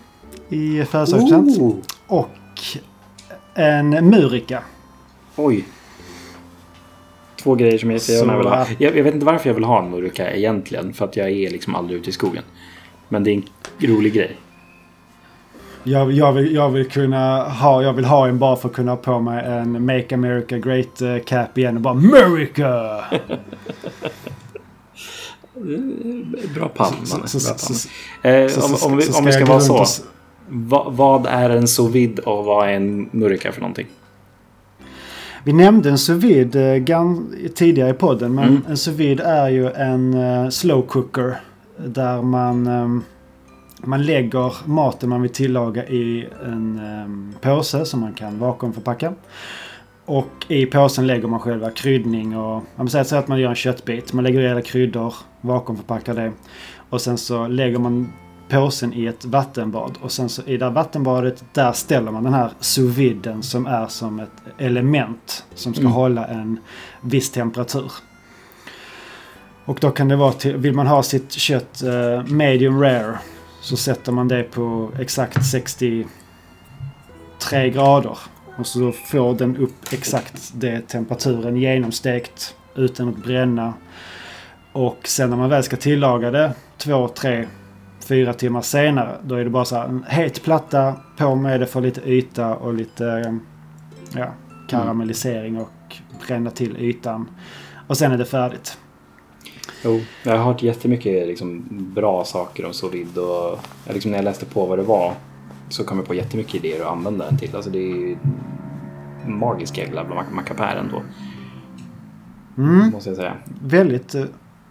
i födelsedagspresent. Och en murika. Oj. Två grejer som jag så gärna Så, vill ha. Jag, jag vet inte varför jag vill ha en murka egentligen. För att jag är liksom aldrig ute i skogen. Men det är en rolig grej. Jag, jag, vill, jag vill kunna ha, jag vill ha en bara för att kunna ha på mig en Make America Great eh, cap igen och bara America! Bra Så- så- så- så- så- om, så- vi, så ska vara så. och s- Va, vad är en sous vide och vad är en murka för någonting? Vi nämnde en sous eh, tidigare i podden. Men Mm. en sous är ju en eh, slow cooker. Där man, ehm, man lägger maten man vill tillaga i en um, påse som man kan vakuumförpacka. Och i påsen lägger man själva kryddning och... Man säger att man gör en köttbit. Man lägger i alla kryddor, vakuumförpackar det. Och sen så lägger man påsen i ett vattenbad. Och sen så i det här vattenbadet, där ställer man den här sous viden som är som ett element som ska Mm. hålla en viss temperatur. Och då kan det vara till, vill man ha sitt kött eh, medium rare så sätter man det på exakt 63 grader. Och så får den upp exakt det temperaturen genomstekt utan att bränna. Och sen när man väl ska tillaga det två, tre, fyra timmar senare. Då är det bara så här en het platta. På med det för lite yta och lite ja, karamellisering och bränna till ytan. Och sen är det färdigt. Jo, jag har hört jättemycket liksom, bra saker om sous vide och liksom, när jag läste på vad det var så kom jag på jättemycket idéer att använda den till. Alltså det är ju en magisk jävla mac- mackapär ändå, Mm. måste jag säga. Väldigt, eh,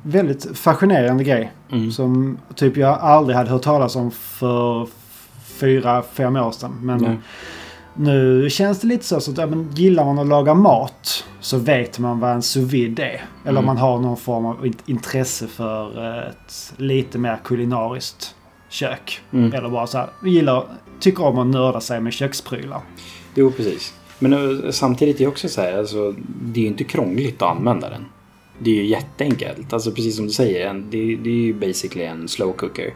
väldigt fascinerande grej. Mm. Som typ jag aldrig hade hört talas om för fyra, fem år sedan. Men Nej. Nu känns det lite så, att ja, men gillar man att laga mat så vet man vad en sous vide är. Eller om Mm. man har någon form av int- intresse för ett lite mer kulinariskt kök. Mm. Eller bara så här, vi gillar, tycker om att nörda sig med köksprylar. Jo, precis. Men eh, samtidigt är det också så här, alltså, det är ju inte krångligt att använda den. Det är ju jätteenkelt. Alltså precis som du säger, en, det, är- det är ju basically en slow cooker.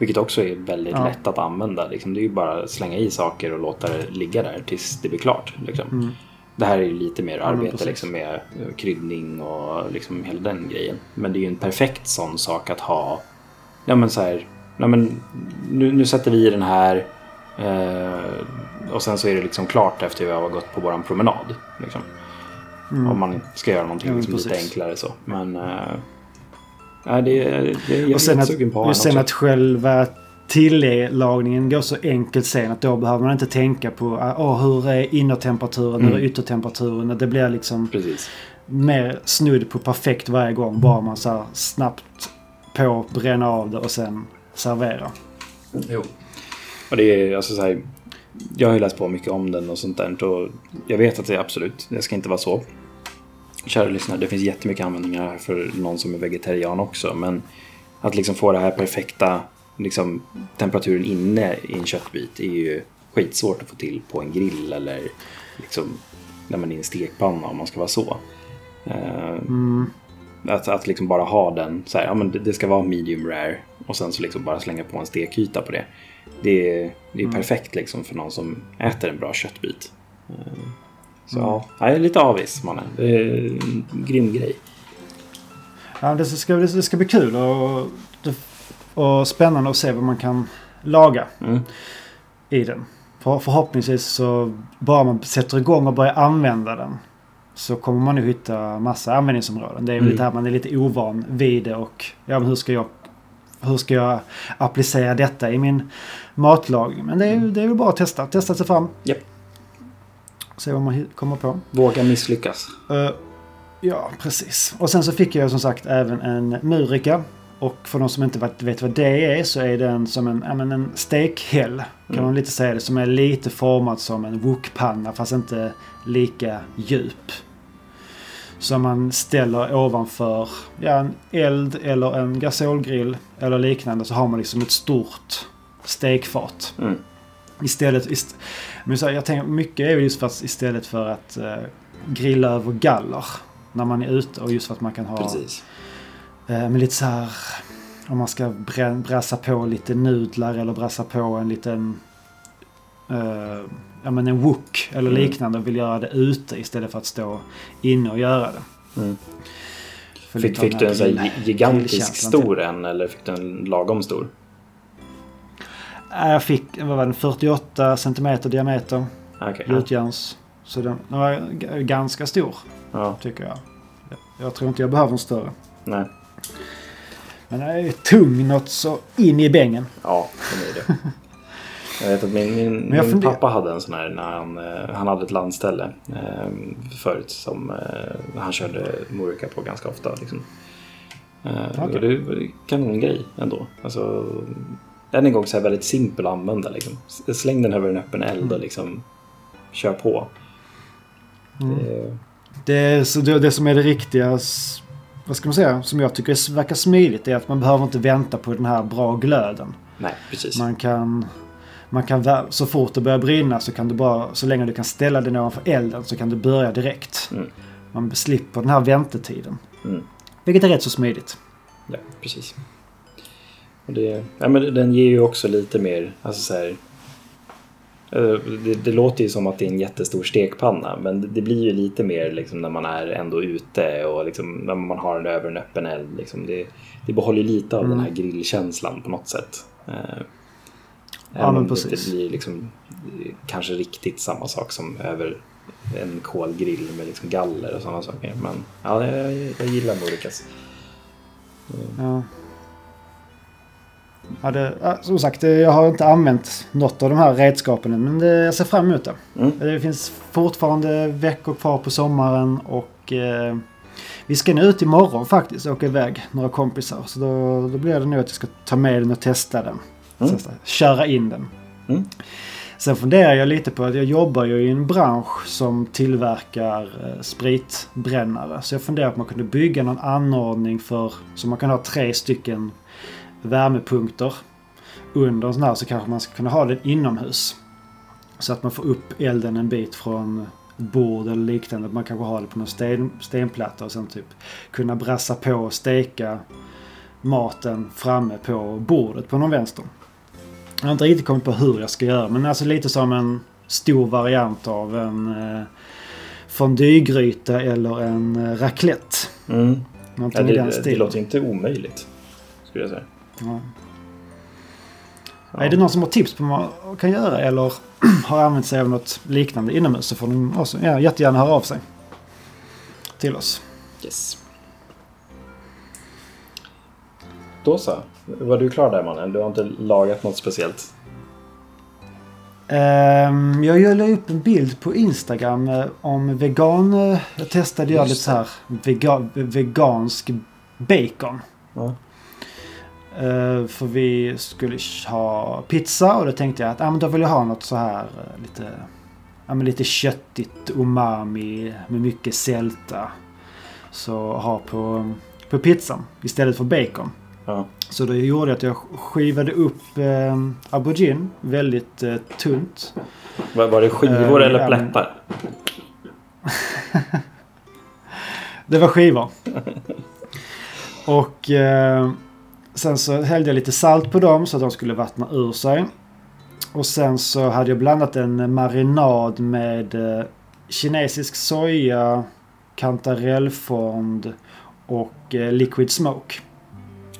Vilket också är väldigt Ja. lätt att använda. Liksom, det är ju bara att slänga i saker och låta det ligga där tills det blir klart. Liksom. Mm. Det här är ju lite mer arbete precis. liksom, med eh, kryddning och liksom hela den grejen. Men det är ju en perfekt sån sak att ha. Ja men så här. Ja, men, nu, nu sätter vi i den här. Eh, och sen så är det liksom klart efter vi har gått på våran promenad. Liksom. Om man ska göra någonting Mm. Ja, liksom lite enklare så. Men... Eh, nej, det, det, är Och sen att, sugen på och en sen också. att själva tillagningen går så enkelt sen att då behöver man inte tänka på oh, hur är innertemperaturen, hur är Mm. yttertemperaturen. Det blir liksom Precis. mer snudd på perfekt varje gång. Bara man så snabbt på, bränna av det och sen servera. Jo. Och det är alltså så här, Jag har ju läst på mycket om den och sånt där. Och jag vet att det är absolut, det ska inte vara så. Kära lyssnare, det finns jättemycket användningar för någon som är vegetarian också. Men att liksom få det här perfekta liksom, temperaturen inne i en köttbit är ju skitsvårt att få till på en grill eller liksom, när man är i en stekpanna om man ska vara så. Eh, Mm. att, att liksom bara ha den så här, ja men det, ska vara medium rare och sen så liksom bara slänga på en stekyta på det. Det är, det är perfekt liksom för någon som äter en bra köttbit. Så ja, jag är lite avis mannen. Det är en grym grej. Ja, det, ska, det ska bli kul och, och spännande att se vad man kan laga Mm. i den. för, förhoppningsvis så bara man sätter igång och börjar använda den så kommer man nog hitta massa användningsområden. Det är väl Mm. lite här man är lite ovan vid det och ja, men hur ska jag hur ska jag applicera detta i min matlagning? Men det är, ju- det är väl bara att testa. Testa sig fram. Japp. Se vad man kommer på. Våga misslyckas. Eh, ja, precis. Och sen så fick jag som sagt även en Murika. Och för de som inte vet- vet vad det är så är den som en, ja, men en stekhäll. Kan Mm. man lite säga det. Som är lite formad som en wokpanna fast inte lika djup. Som man ställer ovanför ja, en eld eller en gasolgrill eller liknande. Så har man liksom ett stort stekfat. Mm. Istället, ist, men så här, jag tänker mycket är ju just för att istället för att eh, grilla över galler när man är ute och just för att man kan ha Precis. eh, men lite så här om man ska brassa på lite nudlar eller brassa på en liten eh, ja men en wok eller Mm. liknande och vill göra det ute istället för att stå inne och göra det. Mm. Fick, fick du en grill- gigantisk stor en eller fick du en lagom stor? Eh, Jag fick, vad var den, 48 centimeter diameter ja. gjutjärns. Så den, den var ganska stor Ja. tycker jag. Jag- tror inte jag behöver en större. Nej. Men den är tung något så in i bängen. Ja, det är det. Jag vet att min, min, min pappa hade en sån här när han, eh, han hade ett landställe eh, förut som eh, han körde Murica på ganska ofta. Liksom. Eh, och det var en kanongrej ändå. Alltså, än en gång så här väldigt simpel att använda. Liksom. Släng den över en öppen eld och liksom kör på. Mm. Det, Det, är, så det, det som är det riktiga, vad ska man säga, som jag tycker är- verkar smidigt är att man behöver inte vänta på den här bra glöden. nej, precis. Man kan, man kan så fort det börjar brinna så kan du bara, så länge du kan ställa den ovanför elden så kan du börja direkt. Mm. Man slipper den här väntetiden. Mm. Vilket är rätt så smidigt. Ja, precis. Det, ja, men den ger ju också lite mer, alltså så här, eh, det, det låter ju som att det är en jättestor stekpanna men det, det blir ju lite mer liksom när man är ändå ute och liksom när man har den över en öppen eld. Liksom det, det behåller lite av Mm. den här grillkänslan på något sätt. Eh, Ja, men det precis. inte blir liksom, kanske riktigt samma sak som över en kolgrill med liksom galler och sådana saker. Men ja, jag, jag gillar Murikas. Ja. Ja, som sagt, det- jag har inte använt något av de här redskapen men det, jag ser fram emot det. Mm. Det finns fortfarande veckor kvar på sommaren och eh, vi ska nu ut imorgon faktiskt, åka iväg några kompisar. Så då, då blir det nog att jag ska ta med den och testa den. Mm. Så, köra in den. Mm. Sen funderar jag lite på att jag jobbar ju i en bransch som tillverkar eh, spritbrännare. Så jag funderar på om man kunde bygga någon anordning för så man kan ha tre stycken värmepunkter under en sån här så kanske man ska kunna ha den inomhus. Så att man får upp elden en bit från bord eller liknande. Man kanske har det på någon sten, stenplatta och sen typ kunna brassa på och steka maten framme på bordet på någon vänster. Jag har inte riktigt kommit på hur jag ska göra men alltså lite som en stor variant av en eh, fondygryta eller en eh, raclette. Mm. Ja, det, det stilen. låter inte omöjligt. Skulle jag säga. Ja. Ja. Är det någon som har tips på vad man kan göra eller har använt sig av något liknande inomhus så får de också ja, jättegärna höra av sig. Till oss. Yes. Då så. Var du klar där mannen? Du har inte lagat något speciellt? Ehm, jag la upp en bild på Instagram eh, om vegan. eh, Jag testade göra Just lite så här vega, vegansk bacon. Ja. Eh, för vi skulle ha pizza och då tänkte jag att ah, men då vill jag ha något så här eh, lite, ja, men lite köttigt umami med mycket sälta. Så ha på, på pizzan istället för bacon. Ja. Så det gjorde att jag skivade upp eh, aubergine väldigt tunt. Var, var det skivor eller plättar? Det var skivor. Och sen så hällde jag lite salt på dem så att de skulle vattna ur sig. Och sen så hade jag blandat en marinad med eh, kinesisk soja, kantarellfond och eh, liquid smoke.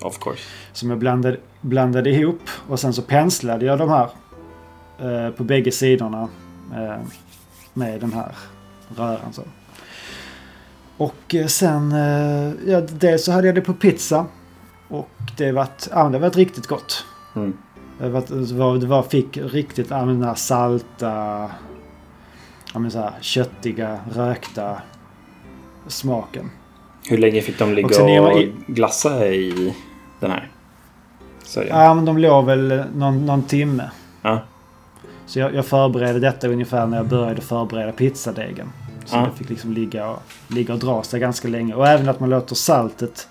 Of course. Som jag blandade, blandade ihop och sen så penslade jag de här eh, på bägge sidorna eh, med den här röran. Så. Och sen, eh, ja, dels så hade jag det på pizza. Och det var, ja, det var riktigt gott. Mm. Det var, det var, fick riktigt, ja, men den här salta, ja, men så här, köttiga, rökta smaken. Hur länge fick de ligga Och och i- glassa i den här? Ja, men de låg väl någon, någon timme. Ja. Så jag, jag förberedde detta ungefär när jag började förbereda pizzadegen. Så Ja. det fick liksom ligga och, ligga och dra sig ganska länge. Och även att man låter saltet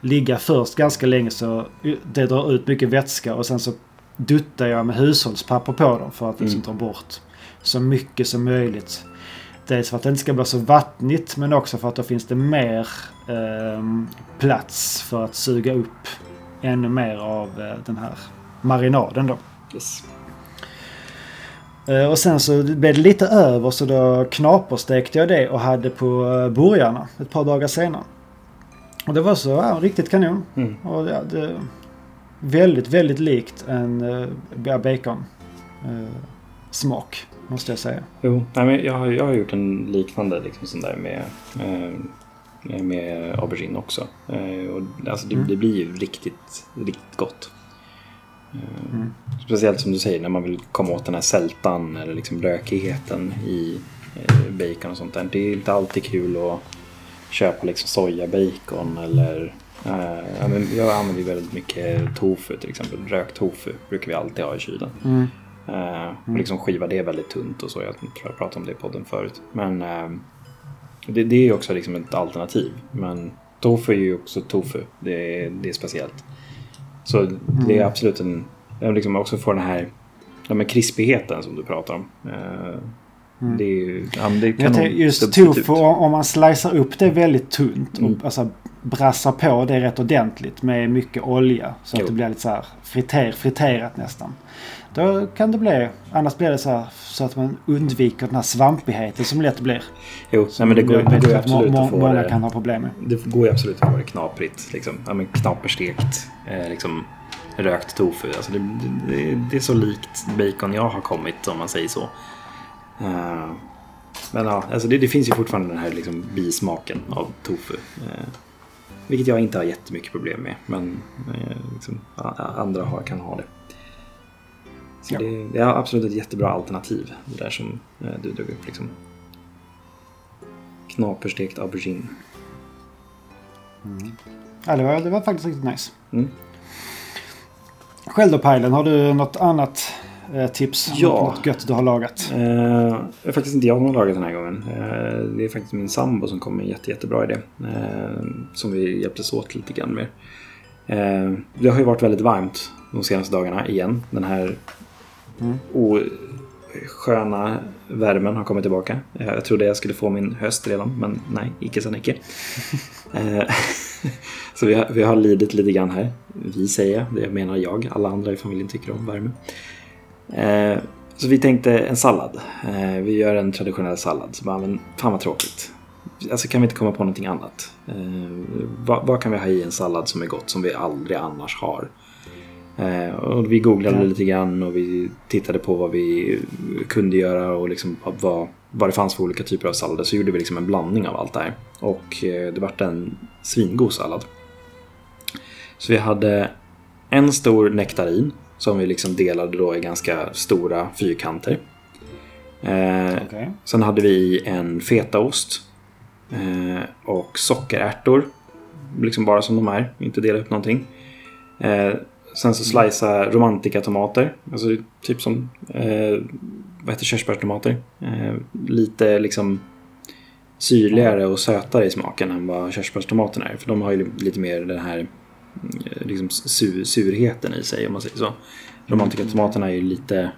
ligga först ganska länge så det drar ut mycket vätska och sen så duttar jag med hushållspapper på dem för att liksom Mm. ta bort så mycket som möjligt. Dels för att det inte ska bli så vattnigt men också för att då finns det mer ehm, plats för att suga upp ännu mer av eh, den här marinaden då. Yes. Eh, Och sen så blev det lite över så då knaperstekte jag det och hade på eh, burgarna ett par dagar senare. Och det var så ja, riktigt kanon. Mm. Och ja, det, väldigt, väldigt likt en uh, bacon eh, smak måste jag säga. Jo, nej, men jag, har, jag har gjort en liknande liksom, sån där med, eh, med aubergine också. Eh, och, alltså, det, Mm. det blir ju riktigt, riktigt gott. Mm. Speciellt som du säger när man vill komma åt den här sältan eller liksom rökigheten i bacon och sånt där. Det är inte alltid kul att köpa liksom sojabacon eller eh, men jag använder ju väldigt mycket tofu till exempel. Rökt tofu brukar vi alltid ha i kylen. Mm. Eh, och liksom skiva det väldigt tunt och så. Jag tror jag pratade om det i podden förut. Men eh, det, det är ju också liksom ett alternativ. Men tofu är ju också tofu. Det är, det är speciellt. Så det är absolut en... Jag liksom också får den här ja, men krispigheten som du pratar om. Eh, Det är ju... Ja, det kan Jag nog tänkte just tofu, om man slicear upp det väldigt tunt och Mm. alltså brassar på det rätt ordentligt med mycket olja. Så att Jo. det blir lite så här friter, friterat nästan. Då kan det bli, annars blir det så här så att man undviker den här svampigheten som lätt blir. Jo, nej, men det går, det går att absolut att få Många det... kan ha problem med. Det går ju absolut att få det knaprigt. Liksom. Ja, men knaperstekt. Eh, liksom, rökt tofu. Alltså det, det, det är så likt bacon jag har kommit om man säger så. Eh, men ja, alltså det, det finns ju fortfarande den här liksom, bismaken av tofu. Eh, vilket jag inte har jättemycket problem med. Men eh, liksom, andra har, kan ha det. Så Ja. det, det är absolut ett jättebra alternativ. Det där som du drog upp. Liksom. Knaperstekt aubergine. Ja, det, var, det var faktiskt riktigt nice. Mm. Själv då Pajlen, har du något annat tips? Ja. Något, något gött du har lagat? Eh, det är faktiskt inte jag som har lagat den här gången. Eh, det är faktiskt min sambo som kom med en jätte, jättebra idé. Eh, som vi hjälptes åt lite grann med. Eh, det har ju varit väldigt varmt de senaste dagarna igen. Den här Mm. osköna värmen har kommit tillbaka. Eh, jag trodde jag skulle få min höst redan, men nej, icke sa icke. Eh, Så vi har, vi har lidit lite grann här. Vi säger det menar jag. Alla andra i familjen tycker om värme. Eh, så vi tänkte en sallad. Eh, vi gör en traditionell sallad. Så bara, men fan vad tråkigt. Alltså kan vi inte komma på någonting annat? Eh, vad, vad kan vi ha i en sallad som är gott som vi aldrig annars har? Eh, och vi googlade Ja. lite grann och vi tittade på vad vi kunde göra och liksom vad, vad det fanns för olika typer av sallader. Så gjorde vi liksom en blandning av allt det här. Och eh, det vart en svingod sallad. Så vi hade en stor nektarin som vi liksom delade då i ganska stora fyrkanter. Eh, Okej. Sen hade vi en fetaost eh, och sockerärtor. Liksom bara som de är, inte dela upp någonting. Eh, sen så slicea romantika-tomater. Alltså typ som eh, vad heter körsbärstomater. Eh, lite liksom syrligare och sötare i smaken än vad körsbärstomaterna är. För de har ju lite mer den här liksom sur, surheten i sig om man säger så. Romantika-tomaterna är ju lite,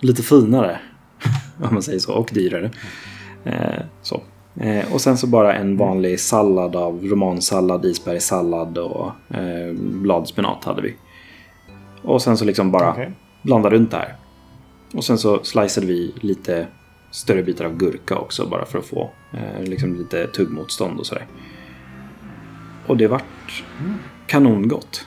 lite finare om man säger så, och dyrare. Eh, så. Eh, och sen så bara en vanlig sallad av romansallad, isbergssallad och eh, bladspenat hade vi. Och sen så liksom bara Okej. blanda runt det här. Och sen så sliceade vi lite större bitar av gurka också bara för att få eh, liksom lite tuggmotstånd och sådär. Och det vart kanongott.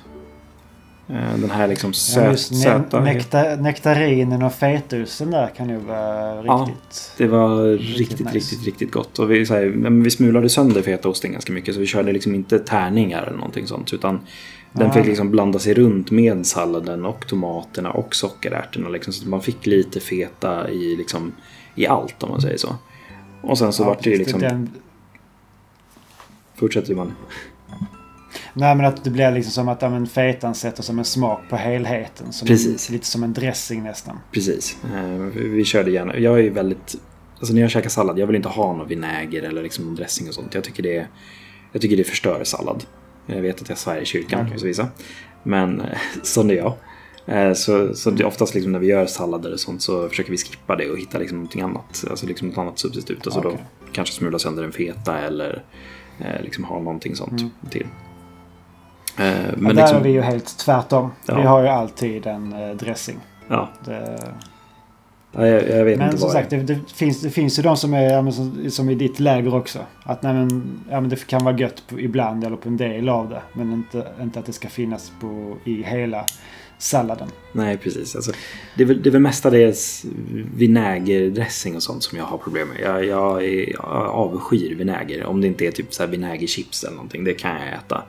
Eh, Den här liksom Ja, söt, ne- söta. nektar, nektarinen och fetaosten där kan ju vara Ja. riktigt... Det var Riktigt riktigt, nice. riktigt, riktigt gott. Och vi, så här, men vi smulade sönder fetaosten ganska mycket så vi körde liksom inte tärningar eller någonting sånt. Utan den fick liksom blanda sig runt med salladen och tomaterna och sockerärtorna. Liksom, så att man fick lite feta i, liksom, i allt om man säger så. Och sen så Ja, vart det ju liksom... den, Fortsätter man. Nej men att det blir liksom som att men fetan sätter som en smak på helheten. Som Precis. Lite som en dressing nästan. Precis. Eh, vi- vi körde gärna. Jag är ju väldigt... Alltså när jag käkar sallad, jag vill inte ha någon vinäger eller liksom någon dressing och sånt. Jag tycker det, jag tycker det förstör sallad. Jag vet att jag svär i kyrkan Okej. hos vissa. Men sån är jag. Eh, Så, så det är oftast liksom när vi gör sallader och sånt så försöker vi skippa det och hitta liksom någonting annat. Alltså liksom något annat substitut. Alltså Okej. då kanske smula sönder en feta eller eh, liksom ha någonting sånt Mm. till. Eh, Men där liksom, är vi ju helt tvärtom. Ja. Vi har ju alltid en eh, dressing. ja, Det, ja, jag, jag vet men inte som sagt, det, det, finns, det finns ju de som är ja, men som, som i ditt läger också. Att nej, men, ja, men det kan vara gött på, ibland eller på en del av det. Men inte, inte att det ska finnas på, i hela salladen. Nej, precis. Alltså, det, är väl, det är väl mestadels vinägerdressing och sånt som jag har problem med. Jag, jag, är, jag avskyr vinäger. Om det inte är typ så här vinägerchips eller någonting. Det kan jag äta.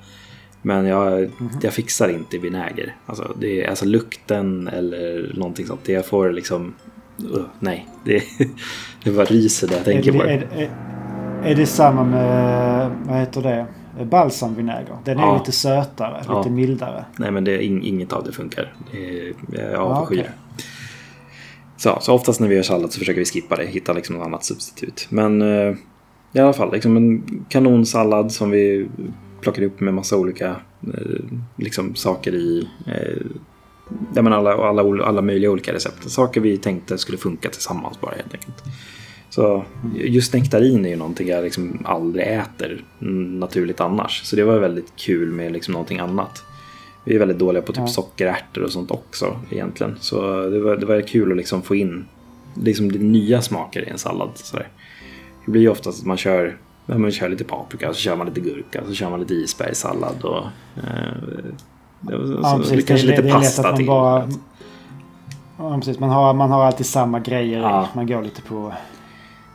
Men jag, jag fixar inte vinäger. Alltså, det alltså lukten eller någonting sånt. Det jag får liksom... Uh, nej, det, det bara ryser när jag Är tänker det, på det. är, är, är det samma med, vad heter det, balsamvinäger? Den är Ja. lite sötare, Ja. lite mildare. Nej, men det, inget av det funkar. Det, jag avskyr det. Så, så oftast när vi gör sallad så försöker vi skippa det, hitta liksom något annat substitut. Men eh, i alla fall, liksom en kanonsallad som vi plockar upp med massa olika eh, liksom saker i. Eh, ja, men alla, alla, alla möjliga olika recept. Saker vi tänkte skulle funka tillsammans bara helt enkelt. Så just nektarin är ju någonting jag liksom aldrig äter naturligt annars. Så det var väldigt kul med liksom någonting annat. Vi är väldigt dåliga på typ Ja. sockerärtor och sånt också egentligen. Så det var, det var kul att liksom få in liksom nya smaker i en sallad. Sådär. Det blir ju oftast att man kör, ja, man kör lite paprika, så kör man lite gurka, så kör man lite isbergssallad och eh, ja, precis. kanske det, lite det pasta man till. bara... Ja, precis. Man har, man har alltid samma grejer. Ja. Man går lite på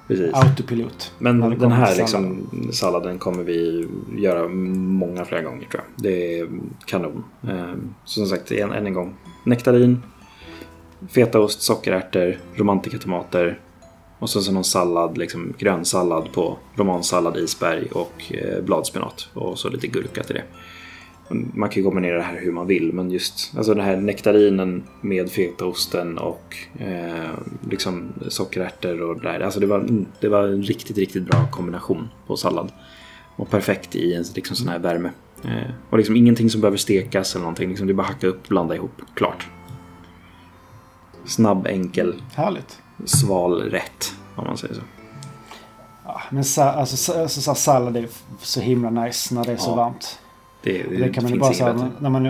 Precis. autopilot. Men den här liksom, salladen kommer vi göra många fler gånger tror jag. Det är kanon. Eh, Så som sagt, än, än en gång. Nektarin, fetaost, sockerärtor, romantikatomater och sen så någon sallad, liksom grönsallad på romansallad, isberg och eh, bladspenat. Och så lite gurka till det. Man kan ju kombinera det här hur man vill men just alltså den här nektarinen med fetaosten och eh, liksom sockerärtor och det där. Alltså det var, det var en riktigt, riktigt bra kombination på sallad. Och perfekt i en liksom sån här värme. Eh, och liksom ingenting som behöver stekas eller någonting. Liksom det är bara hacka upp, blanda ihop. Klart. Snabb, enkel, Härligt sval rätt. Om man säger så. Ja, men sa, alltså, alltså, så sallad är så himla nice när det är så Ja. varmt. Det, det, Det kan man ju bara säga, när man,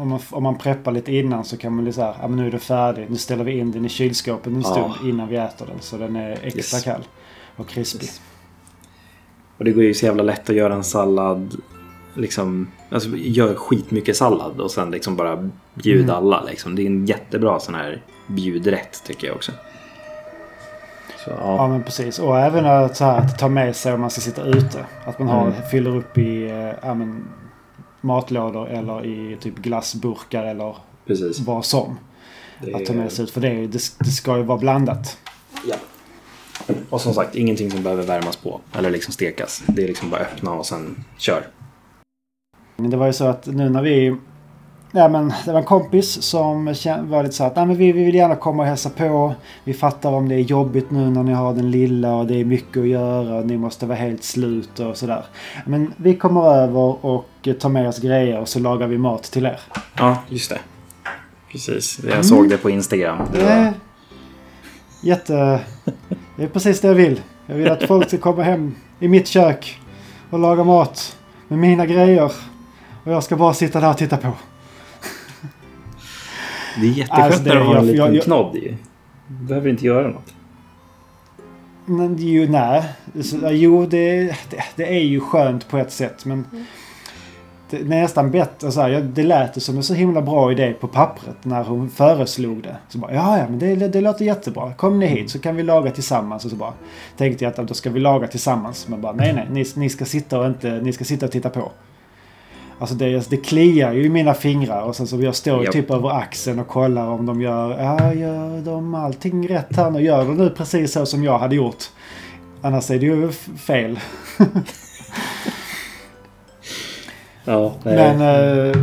om, man, om man preppar lite innan så kan man ju säga, ja men nu är det färdigt. Nu ställer vi in den i kylskåpet en Ja. stund innan vi äter den. Så den är extra Yes. kall och krispig. Yes. Och det går ju så jävla lätt att göra en sallad. Liksom, alltså gör skitmycket sallad och sen liksom bara bjud Mm. alla. Liksom. Det är en jättebra sån här bjudrätt tycker jag också. Så, Ja ja. men precis. Och även att, så här, att ta med sig om man ska sitta ute. Att man har, Mm. fyller upp i ja, men, matlådor eller i typ glassburkar eller precis. vad som. Det Att ta med sig ut. För det, det, det ska ju vara blandat. Ja. Och som sagt, ingenting som behöver värmas på eller liksom stekas. Det är liksom bara öppna och sen kör. Men det var ju så att nu när vi... Ja, men det var en kompis som var lite så att men vi, vi vill gärna komma och hälsa på. Vi fattar om det är jobbigt nu när ni har den lilla och det är mycket att göra och ni måste vara helt slut och sådär. Men vi kommer över och tar med oss grejer och så lagar vi mat till er. Ja, just det. Precis. Jag Mm. såg det på Instagram. Det var... jätte... Det är precis det jag vill. Jag vill att folk ska komma hem i mitt kök och laga mat med mina grejer. Och jag ska bara sitta där och titta på. Det är jätteskönt Alltså, det- när du har en liten jag- jag- knodd ju. Du behöver inte göra något. Men jo, nej. Så, jo, det, det, det är ju skönt på ett sätt. Men det, nästan bättre så här, det lät som en så himla bra idé på pappret när hon föreslog det. Så bara, ja, ja, men det, det låter jättebra. Kom ni hit så kan vi laga tillsammans. Och så bara tänkte jag att då ska vi laga tillsammans. Men bara, nej, nej, ni, ni ska sitta och inte, ni ska sitta och titta på. Alltså det, det kliar ju i mina fingrar och sen så jag står Japp. typ över axeln och kollar om de gör, ja, gör de allting rätt här nu? Gör de nu precis så som jag hade gjort? Annars är det ju fel. Ja. Men eh,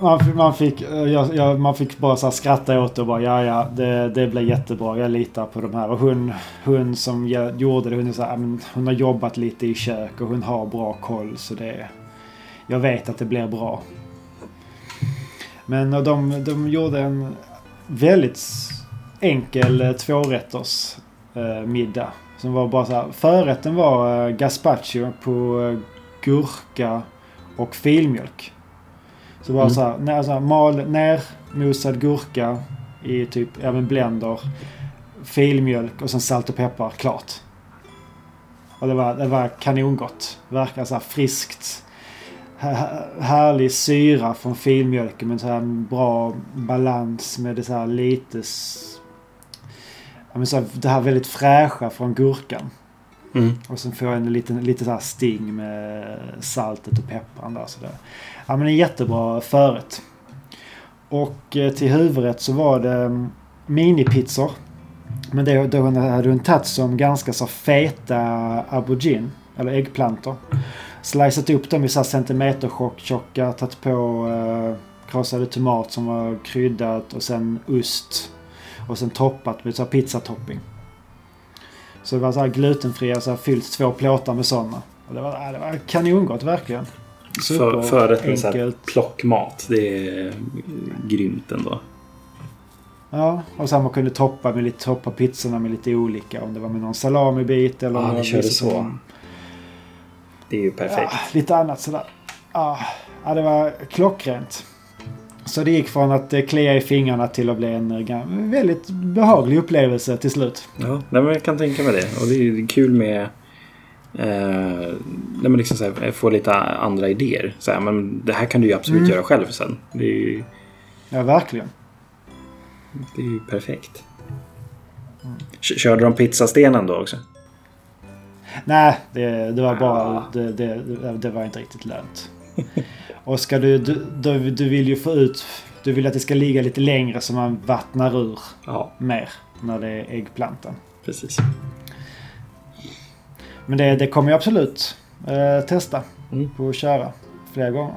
man, fick- man, fick, eh, jag, jag, man fick bara så skratta åt det och bara ja ja det, det blir jättebra. Jag litar på de här. Och hon, hon som gjorde det hon, är så här, "Ja, men hon har jobbat lite i kök och hon har bra koll så det Jag vet att det blir bra. Men och de, de gjorde en väldigt enkel eh, tvårätters eh, middag. Som var bara så här. Förrätten var eh, gazpacho på eh, gurka och filmjölk. Så bara Mm. så här, när, så här mal, nermosad gurka i typ, ja men blender. Filmjölk och sen salt och peppar, klart. Och det var, det var kanongott. Verkar så här friskt. Här- Härlig syra från filmjölken med så här bra balans med det så här lite... Ja, men så här, det här väldigt fräscha från gurkan. Mm. Och sen får jag en liten, lite så här sting med saltet och pepparn där. Så det, ja men en jättebra förrätt. Och eh, till huvudrätt så var det mm, minipizzor. Men det, då hade hon tagit som ganska så feta aubergine, eller äggplantor. Slicat upp dem i så centimetertjocka, tagit på eh, krossade tomat som var kryddat och sen ost. Och sen toppat med så här pizzatopping. Så det var så här glutenfria, så här fyllt två plåtar med sådana. Och det var, det var kanongott verkligen. För, förrätt med så här enkelt. plockmat. Det är grymt ändå. Ja, och sen man kunde toppa med lite, toppa pizzorna med lite olika. Om det var med någon salamibit eller Ja, ni körde så. Det är ju perfekt. Ja, lite annat sådär. Ja, ja, det var klockrent. Så det gick från att eh, klia i fingrarna till att bli en eh, väldigt behaglig upplevelse till slut. Ja, men jag kan tänka mig det. Och det är kul med eh, nej, men liksom så här, få lite andra idéer. Så här, men det här kan du ju absolut Mm. göra själv sen. Det är ju, Ja, verkligen. det är ju perfekt. K- Körde de pizzastenen då också? Nej, det, det var bara... Ah. Det, det, det var inte riktigt lönt. Och ska du, du, du... Du vill ju få ut... Du vill att det ska ligga lite längre så man vattnar ur Ja, mer när det är äggplantan. precis. Men det, det kommer jag absolut eh, testa Mm. på att köra flera gånger.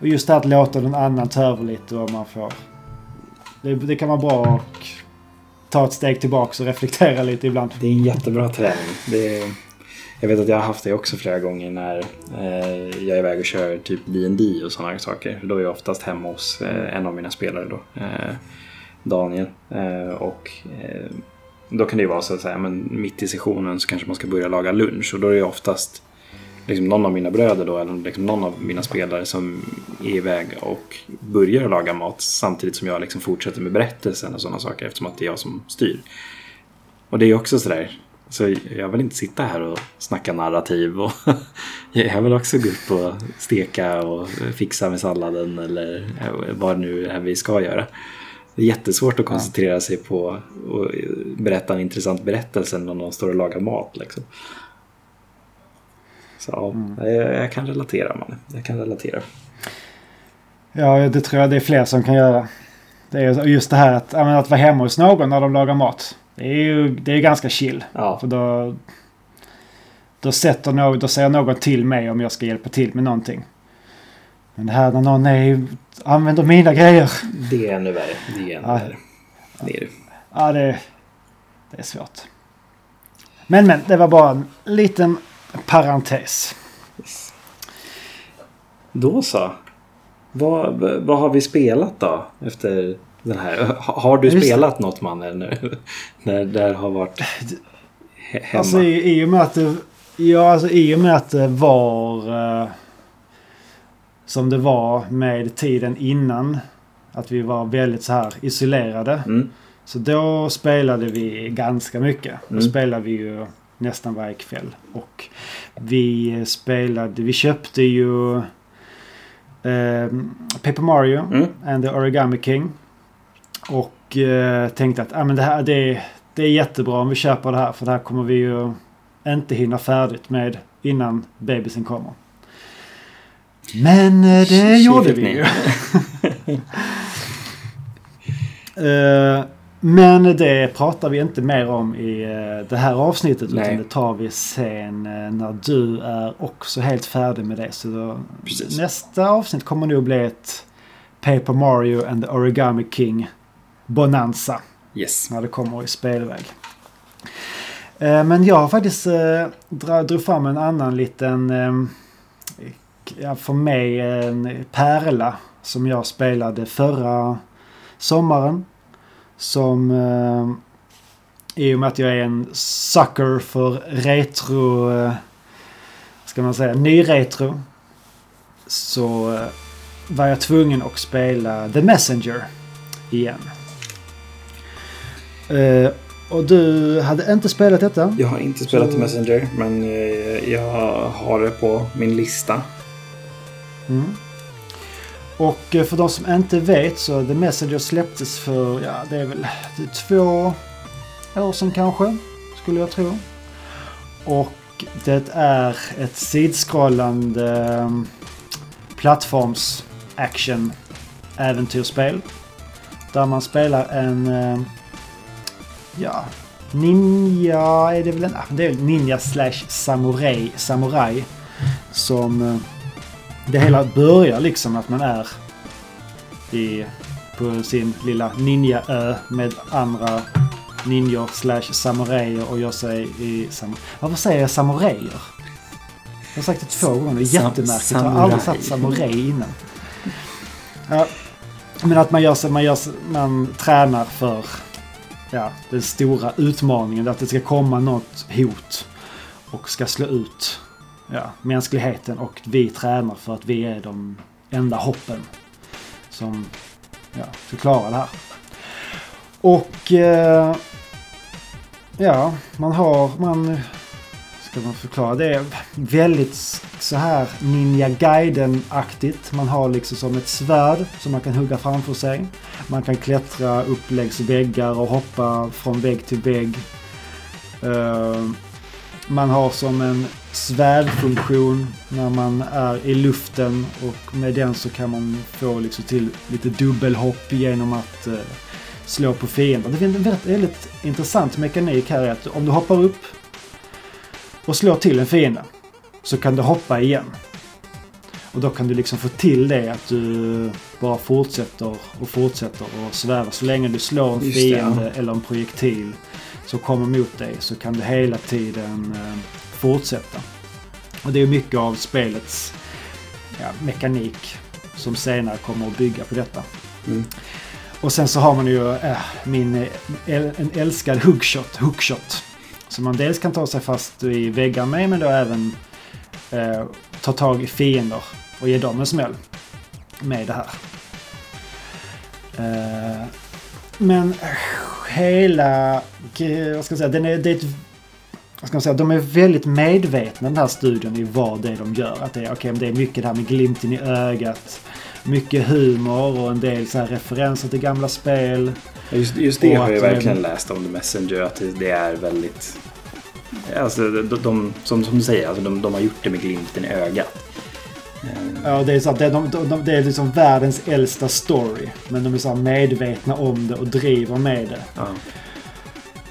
Och just det här att låta någon annan ta över lite och man får... Det, det kan vara bra att ta ett steg tillbaka och reflektera lite ibland. Det är en jättebra träning. Det är, jag vet att jag har haft det också flera gånger när eh, jag är iväg och kör typ D&D och sådana saker. Då är jag oftast hemma hos eh, en av mina spelare då, eh, Daniel. Eh, och eh, då kan det ju vara så att säga, men mitt i sessionen så kanske man ska börja laga lunch och då är det oftast liksom någon av mina bröder då, eller liksom någon av mina spelare som är iväg och börjar laga mat samtidigt som jag liksom fortsätter med berättelsen och sådana saker eftersom att det är jag som styr. Och det är också sådär, så jag vill inte sitta här och snacka narrativ och jag vill också gå upp och steka och fixa med salladen eller vad nu är vi ska göra. Det är jättesvårt att koncentrera sig på att berätta en intressant berättelse när någon står och lagar mat. Liksom. Så ja, jag, jag kan relatera man. Jag kan relatera. Ja, det tror jag det är fler som kan göra. Det är just det här att, att vara hemma hos någon när de lagar mat. Det är ju det är ganska chill. Ja, För då, då, sätter någon, då säger någon till mig om jag ska hjälpa till med någonting. Men det här när någon är, använder mina grejer. det är ännu värre. Det är ännu Ja. värre. Det är det. Ja, det, det är svårt. Men men, det var bara en liten parentes. Då så. Vad, vad har vi spelat då? Efter den här. Ha- Har du spelat något mannen nu? När det har varit he- hemma? Alltså i, i och med att det, ja, alltså, i och med att det var eh, som det var med tiden innan. Att vi var väldigt så här isolerade. Mm. Så då spelade vi ganska mycket. Då Mm. spelade vi ju nästan varje kväll. Och vi spelade, vi köpte ju eh, Paper Mario Mm. and the Origami King. Och eh, tänkte att ah, men det här det, det är jättebra om vi köper det här för det här kommer vi ju inte hinna färdigt med innan bebisen kommer. Men eh, det Tji gjorde vi ju. Eh, Men det pratar vi inte mer om i eh, det här avsnittet Nej. utan det tar vi sen när du är också helt färdig med det. Så Precis. nästa avsnitt kommer nog bli ett Paper Mario and the Origami King Bonanza Yes. när det kommer i spelväg. Eh, Men jag har faktiskt eh, drog fram en annan liten, eh, för mig en pärla som jag spelade förra sommaren. Som i och med att jag är en sucker för retro, ska man säga, ny-retro. Så var jag tvungen att spela The Messenger igen. Eh, och du hade inte spelat detta? Jag har inte spelat Så- Messenger, men eh, jag har det på min lista. Mm. Och eh, för de som inte vet så The Messenger släpptes för, ja det är väl är två år sedan kanske, skulle jag tro. Och det är ett sidskrollande um, plattforms action äventyrsspel. Där man spelar en, eh, ja, ninja är det väl en, ah, det är ninja slash samurai, samurai. Som eh, det hela börjar liksom att man är i, på sin lilla ninjaö med andra ninjor slash samurajer och gör sig i... Sam Varför säger jag samurajer? Jag har sagt det två gånger. Det är jättemärkligt. Jag har aldrig sagt samurai innan. Ja, men att man gör sig, man, gör sig, man tränar för ja, den stora utmaningen. Att det ska komma något hot och ska slå ut ja, mänskligheten och vi tränar för att vi är de enda hoppen som ja, ska klara det här. Och eh, ja, man har, man ska man förklara, det är väldigt så här Ninja Gaiden-aktigt. Man har liksom som ett svärd som man kan hugga framför sig. Man kan klättra upp längs väggar och hoppa från vägg till vägg. Eh, man har som en svärdfunktion när man är i luften och med den så kan man få liksom till lite dubbelhopp genom att eh, slå på fiender. Det finns en väldigt, väldigt intressant mekanik här är att om du hoppar upp och slår till en fiende så kan du hoppa igen. Och då kan du liksom få till det att du bara fortsätter och fortsätter och sväva. Så länge du slår en Just det, ja. fiende eller en projektil som kommer mot dig så kan du hela tiden eh, fortsätta. Och det är mycket av spelets ja, mekanik som senare kommer att bygga på detta. Mm. Och sen så har man ju äh, min äl- en älskad hookshot, hookshot. Som man dels kan ta sig fast i väggar med men då även eh, ta tag i fiender och ge dem en smäll med det här. Eh, men hela, vad ska jag säga, den är, det är ett, vad ska man säga, de är väldigt medvetna den här studien i vad det är de gör. Att det är, okay, det är mycket det här med glimten i ögat. Mycket humor och en del så här referenser till gamla spel. Just, just det har jag att, verkligen eh, läst om The Messenger. Att det- det är väldigt... Alltså, de, de, som, som du säger, alltså, de, de har gjort det med glimten i ögat. Eh, Ja, det är, så det, de, de, de, det är liksom världens äldsta story. Men de är så medvetna om det och driver med det. Ja.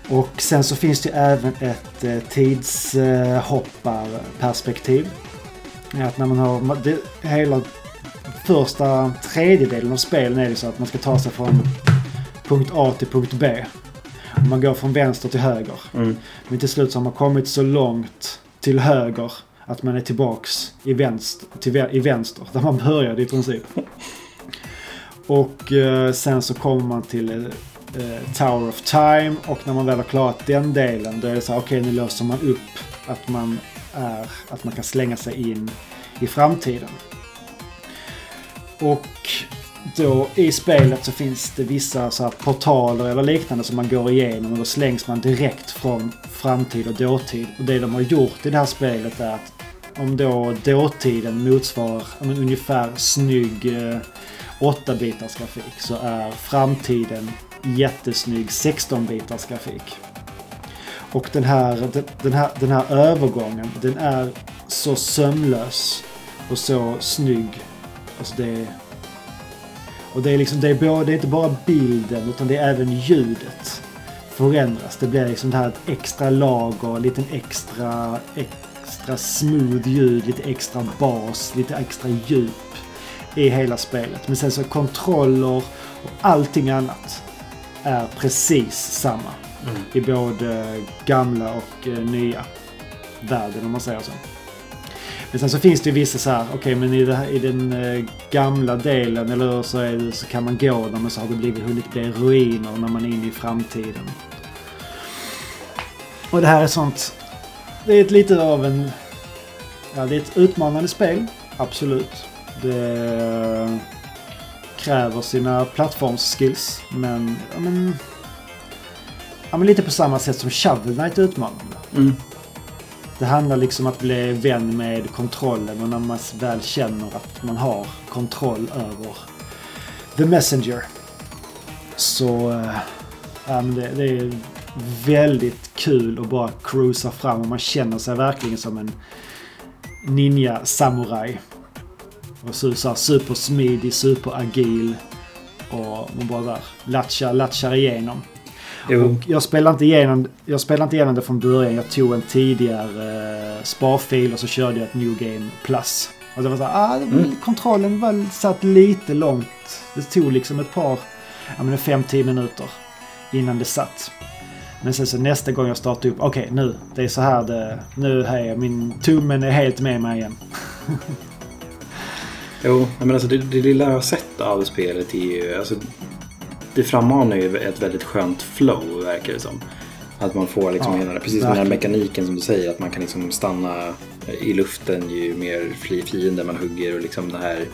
Och sen så finns det ju även ett eh, tidshopparperspektiv. Att när man har det, hela första tredjedelen av spelen är det så att man ska ta sig från punkt A till punkt B. Och man går från vänster till höger. Mm. Men till slut så har man kommit så långt till höger att man är tillbaks i vänster, till, i vänster där man började i princip. Och eh, sen så kommer man till eh, Tower of Time och när man väl har klarat den delen då är det så här, okej nu löser man upp att man är, att man kan slänga sig in i framtiden. Och då i spelet så finns det vissa så här portaler eller liknande som man går igenom och då slängs man direkt från framtid och dåtid. Och det de har gjort i det här spelet är att om då dåtiden motsvarar men, ungefär snygg eh, 8-bitars grafik så är framtiden jättesnygg 16-bitars grafik. Och den här, den, här, den här övergången, den är så sömlös och så snygg. Alltså det, och det är, liksom, det, är både, det är inte bara bilden utan det är även ljudet förändras. Det blir liksom det här ett extra lager, lite extra, extra smooth ljud, lite extra bas, lite extra djup i hela spelet. Men sen så kontroller och allting annat är precis samma. Mm. I både gamla och eh, nya världen om man säger så. Men sen så finns det ju vissa så här, okej okay, men i, här, i den eh, gamla delen eller så, det, så kan man gå där men så har det blivit, hunnit bli ruiner när man är inne i framtiden. Och det här är sånt, det är ett lite av en, ja det är ett utmanande spel, absolut. Det eh, kräver sina plattformsskills men, ja, men, ja, men lite på samma sätt som Shovel Knight är utmanande. Mm. Det handlar liksom om att bli vän med kontrollen och när man väl känner att man har kontroll över The Messenger. Så äh, ja, men det, det, är väldigt kul att bara cruisa fram och man känner sig verkligen som en ninja-samuraj. Och så, så här supersmidig, superagil. Och man bara där latchar, latchar igenom. Jo. jag spelade, inte igenom, jag spelade inte igenom det från början. Jag tog en tidigare eh, sparfil och så körde jag ett New Game Plus. Och det var så här, ah, mm. kontrollen var satt lite långt. Det tog liksom ett par, ja men 5-10 minuter innan det satt. Men sen så nästa gång jag startade upp, okej okay, nu, det är så här det, nu är min tummen är helt med mig igen. jo, men alltså det, det lilla jag har sett av spelet är ju, alltså det frammanar ju ett väldigt skönt flow verkar det som. Att man får liksom ja, hela, precis som den här mekaniken som du säger, att man kan liksom stanna i luften ju mer fiender man hugger och liksom det här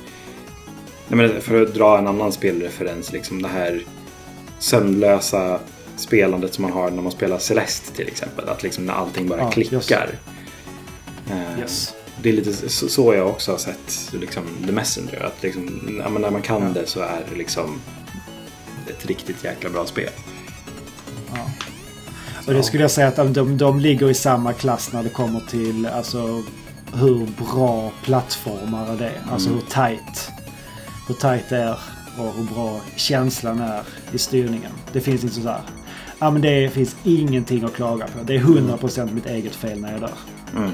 för att dra en annan spelreferens, liksom det här sömnlösa spelandet som man har när man spelar Celeste till exempel. Att liksom när allting bara ja, klickar. Eh, yes. Det är lite så jag också har sett liksom, The Messenger. Att liksom, när man kan ja. det så är det liksom ett riktigt jäkla bra spel. Ja. Och det skulle jag säga att de, de ligger i samma klass när det kommer till alltså, hur bra plattformar det är. Alltså mm. hur tight. Hur tight det är och hur bra känslan är i styrningen. Det finns inte sådär. Ja men det finns ingenting att klaga på. Det är 100% mitt eget fel när jag är där. Mm.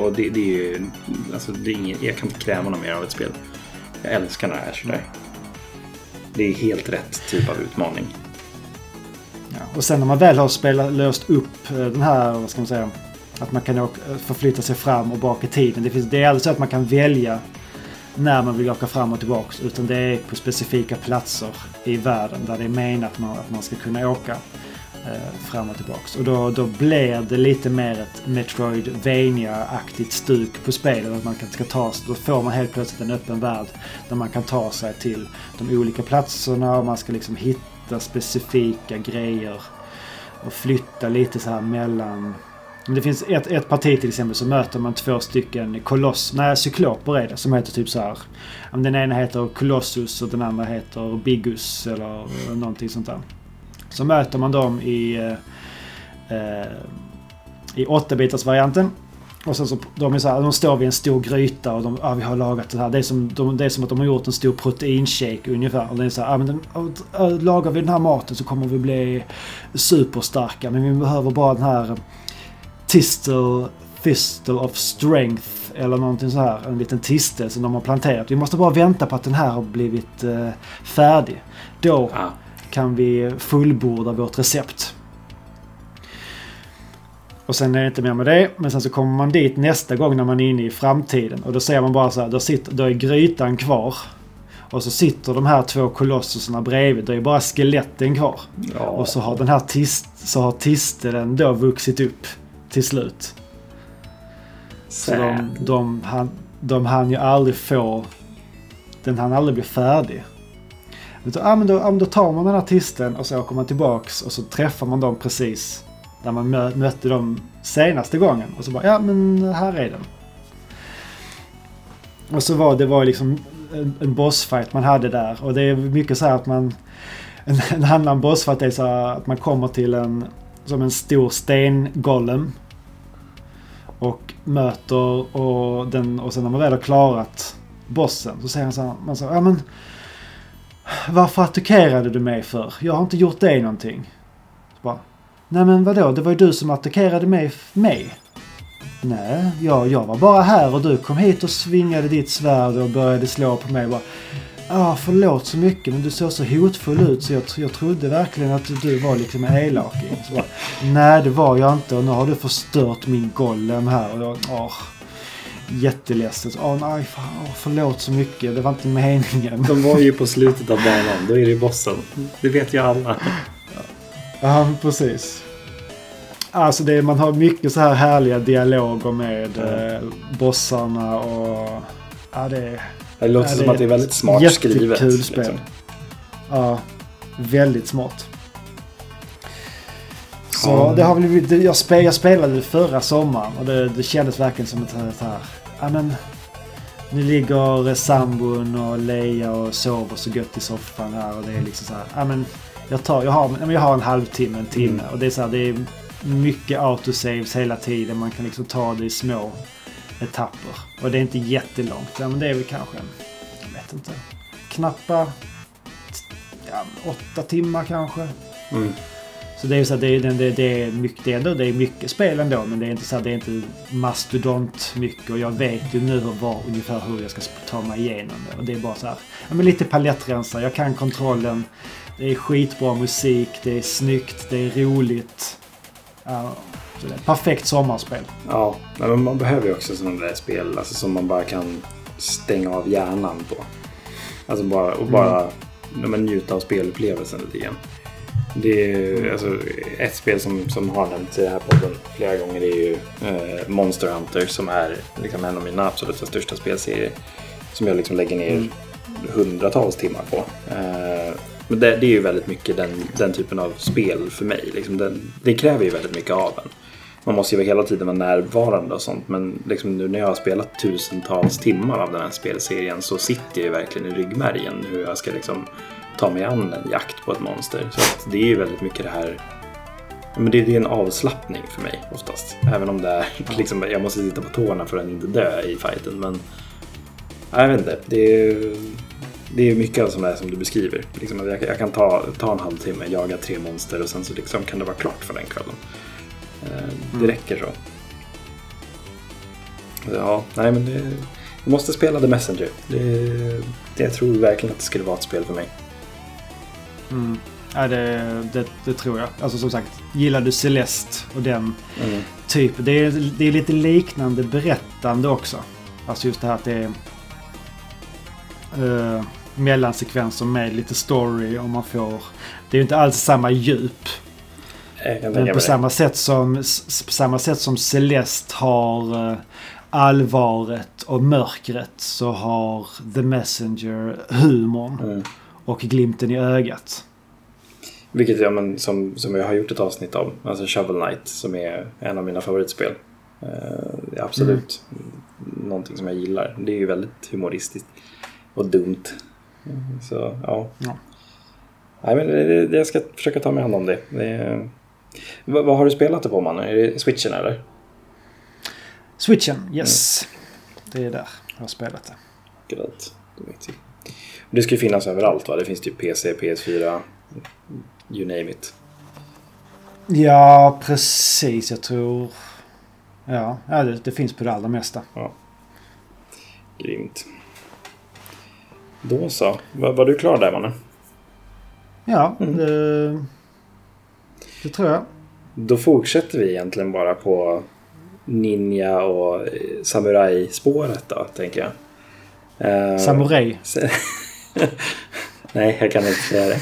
Och det, det, är ju... Alltså det är inget, jag kan inte kräva något mer av ett spel. Jag älskar när det är sådär. Det är helt rätt typ av utmaning. Ja, och sen när man väl har spelat, löst upp eh, den här, vad ska man säga, att man kan åka, eh, förflytta sig fram och bak i tiden. Det, finns, det är aldrig så att man kan välja när man vill åka fram och tillbaks. Utan det är på specifika platser i världen där det är menat att man, att man ska kunna åka Eh, fram och tillbaks. Och då, då blir det lite mer ett Metroidvania-aktigt stuk på spelet. Att man kan, ska ta, då får man helt plötsligt en öppen värld där man kan ta sig till de olika platserna och man ska liksom hitta specifika grejer och flytta lite så här mellan det finns ett, ett parti till exempel så möter man två stycken koloss, nej cykloper är det, som heter typ så här. Den ena heter Colossus och den andra heter Bigus eller någonting sånt där. Så möter man dem i, eh, eh i 8-bitars-varianten. Och sen så, de, är så här, de står vid en stor gryta och de, ah, vi har lagat det här. Det är, som, de, det är som att de har gjort en stor proteinshake ungefär. Och det är så här, ah, men den, ah, lagar vi den här maten så kommer vi bli superstarka. Men vi behöver bara den här eh, Tistel Thistle of Strength eller någonting så här. En liten tistel som de har planterat. Vi måste bara vänta på att den här har blivit eh, färdig. Då kan vi fullborda vårt recept. Och sen är det inte mer med det. Men sen så kommer man dit nästa gång när man är inne i framtiden. Och då ser man bara så här, då, sitter, då är grytan kvar. Och så sitter de här två kolosserna bredvid. Då är bara skeletten kvar. Ja. Och så har den här tist, så har tistelen då vuxit upp till slut. Så de, de, han, de hann ju aldrig få... Den hann aldrig bli färdig. Ja, men då, då tar man den här och så åker man tillbaks och så träffar man dem precis där man mötte dem senaste gången. Och så bara, ja men här är den. Och så var det var liksom en, en bossfight man hade där. Och det är mycket så här att man... En, en annan bossfight är så här att man kommer till en... Som en stor stengolem. Och möter och den... Och sen när man väl har klarat bossen så säger han så här... Man så, ja men... Varför attackerade du mig för? Jag har inte gjort dig någonting. Så bara, Nej men vadå? Det var ju du som attackerade mig. mig. Nej, jag, jag var bara här och du kom hit och svingade ditt svärd och började slå på mig. Ja, ah, förlåt så mycket men du såg så hotfull ut så jag, jag trodde verkligen att du var liksom elak. Nej det var jag inte och nu har du förstört min golem här. Och jag, åh, jätteledsen. Åh nej, fan, åh, förlåt så mycket. Det var inte meningen. De var ju på slutet av banan. Då är det ju bossen. Det vet ju alla. Ja, precis. Alltså det, man har mycket så här härliga dialoger med eh, bossarna och... Ja, det, Det låter ja, som att det är väldigt smart jättekul skrivet. spel. liksom. Ja, väldigt smart. Så Ja. det har blivit- jag, spel, jag spelade förra sommaren och det, det kändes verkligen som ett här... Ja men... Nu ligger sambon och Leia och sover så gött i soffan här och det är liksom så här... Ja men... Jag, tar, jag, har, jag har en halvtimme, en timme Mm. och det är så här, det är mycket autosaves hela tiden. Man kan liksom ta det i små etapper. Och det är inte jättelångt. Ja, men det är väl kanske, jag vet inte, knappa ja, åtta timmar kanske. Mm. Så det är ju så att det är, det, det, är mycket, det, är ändå, det är mycket spel ändå men det är inte så att det är inte mastodont mycket och jag vet ju nu var, ungefär hur jag ska ta mig igenom det. Och det är bara så här, ja, men lite palettrensa, jag kan kontrollen. Det är skitbra musik, det är snyggt, det är roligt. Ja, så det är perfekt sommarspel. Ja, men man behöver ju också sådana där spel alltså, som man bara kan stänga av hjärnan på. Alltså bara, och bara men, njuta av spelupplevelsen lite grann. Det är ju, alltså, ett spel som, som har nämnts i den här podden flera gånger är ju eh, Monster Hunter som är liksom en av mina absolut största spelserier. Som jag liksom lägger ner hundratals timmar på. Eh, men det, det är ju väldigt mycket den, den typen av spel för mig. Liksom den, det kräver ju väldigt mycket av en. Man måste ju hela tiden vara närvarande och sånt. Men liksom nu när jag har spelat tusentals timmar av den här spelserien så sitter jag ju verkligen i ryggmärgen hur jag ska liksom ta mig an en jakt på ett monster. Så det är ju väldigt mycket det här men det, det är en avslappning för mig oftast. Även om det är liksom, jag måste sitta på tårna för att inte dö i fighten. Men jag vet inte. Det är, det är mycket av sånt där som du beskriver. Liksom jag, jag kan ta, ta en halvtimme, jaga tre monster och sen så liksom kan det vara klart för den kvällen. Eh, Det räcker så. Ja, nej men det, jag måste spela The Messenger. Det, det, jag tror verkligen att det skulle vara ett spel för mig. Mm. Ja, det, det, det tror jag. Alltså som sagt, gillar du Celeste och den Mm. typ. Det är, det är lite liknande berättande också. Alltså just det här att det är uh, mellansekvenser med lite story och man får... Det är ju inte alls samma djup. Men på samma, sätt som, på samma sätt som Celeste har eh, allvaret och mörkret så har The Messenger humorn Mm. Och glimten i ögat. Vilket ja, men, som, som jag har gjort ett avsnitt om. Alltså Shovel Knight som är en av mina favoritspel. Är absolut någonting som jag gillar. Det är ju väldigt humoristiskt. Och dumt. Mm, Så ja. Ja. Nej, men det, det, jag ska försöka ta mig hand om det. det vad, vad har du spelat det på man? Är det switchen eller? Switchen, yes. Det är där jag har spelat det. Grejt. Det vet vi. Det ska ju finnas överallt va? Det finns typ PC, PS4, you name it. Ja, precis. Jag tror... Ja, ja det, det finns på det allra mesta. Grymt. Då så. Var, var du klar där mannen? Ja, Mm. det, det tror jag. Då fortsätter vi egentligen bara på ninja och eh, samurai-spåret då, tänker jag. Eh, Samurai. Nej, jag kan inte säga det.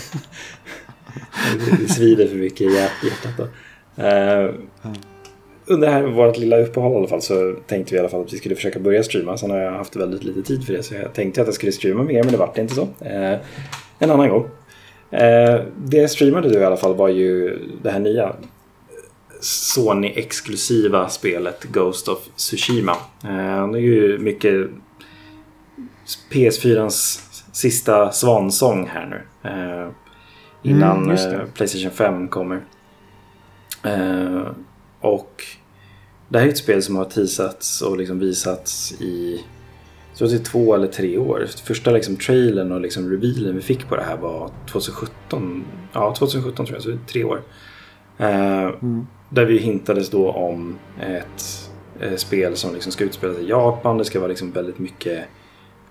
Det svider för mycket i hjärtat då. Eh, under det här vårt lilla uppehåll i alla fall så tänkte vi i alla fall att vi skulle försöka börja streama. Sen har jag haft väldigt lite tid för det så jag tänkte att jag skulle streama mer men det vart inte så. Eh, en annan gång. Eh, det jag streamade du i alla fall var ju det här nya Sony-exklusiva spelet Ghost of Tsushima. Det är ju mycket PS4-ans sista svansång här nu. Eh, innan Mm, eh, Playstation 5 kommer. Eh, och det här är ett spel som har teasats och liksom visats i tror det är två eller tre år. Första liksom trailern och liksom revealen vi fick på det här var 2017. Ja, 2017 tror jag, så det är tre år. Eh, Där vi hintades då om ett eh, spel som liksom ska utspela sig i Japan. Det ska vara liksom väldigt mycket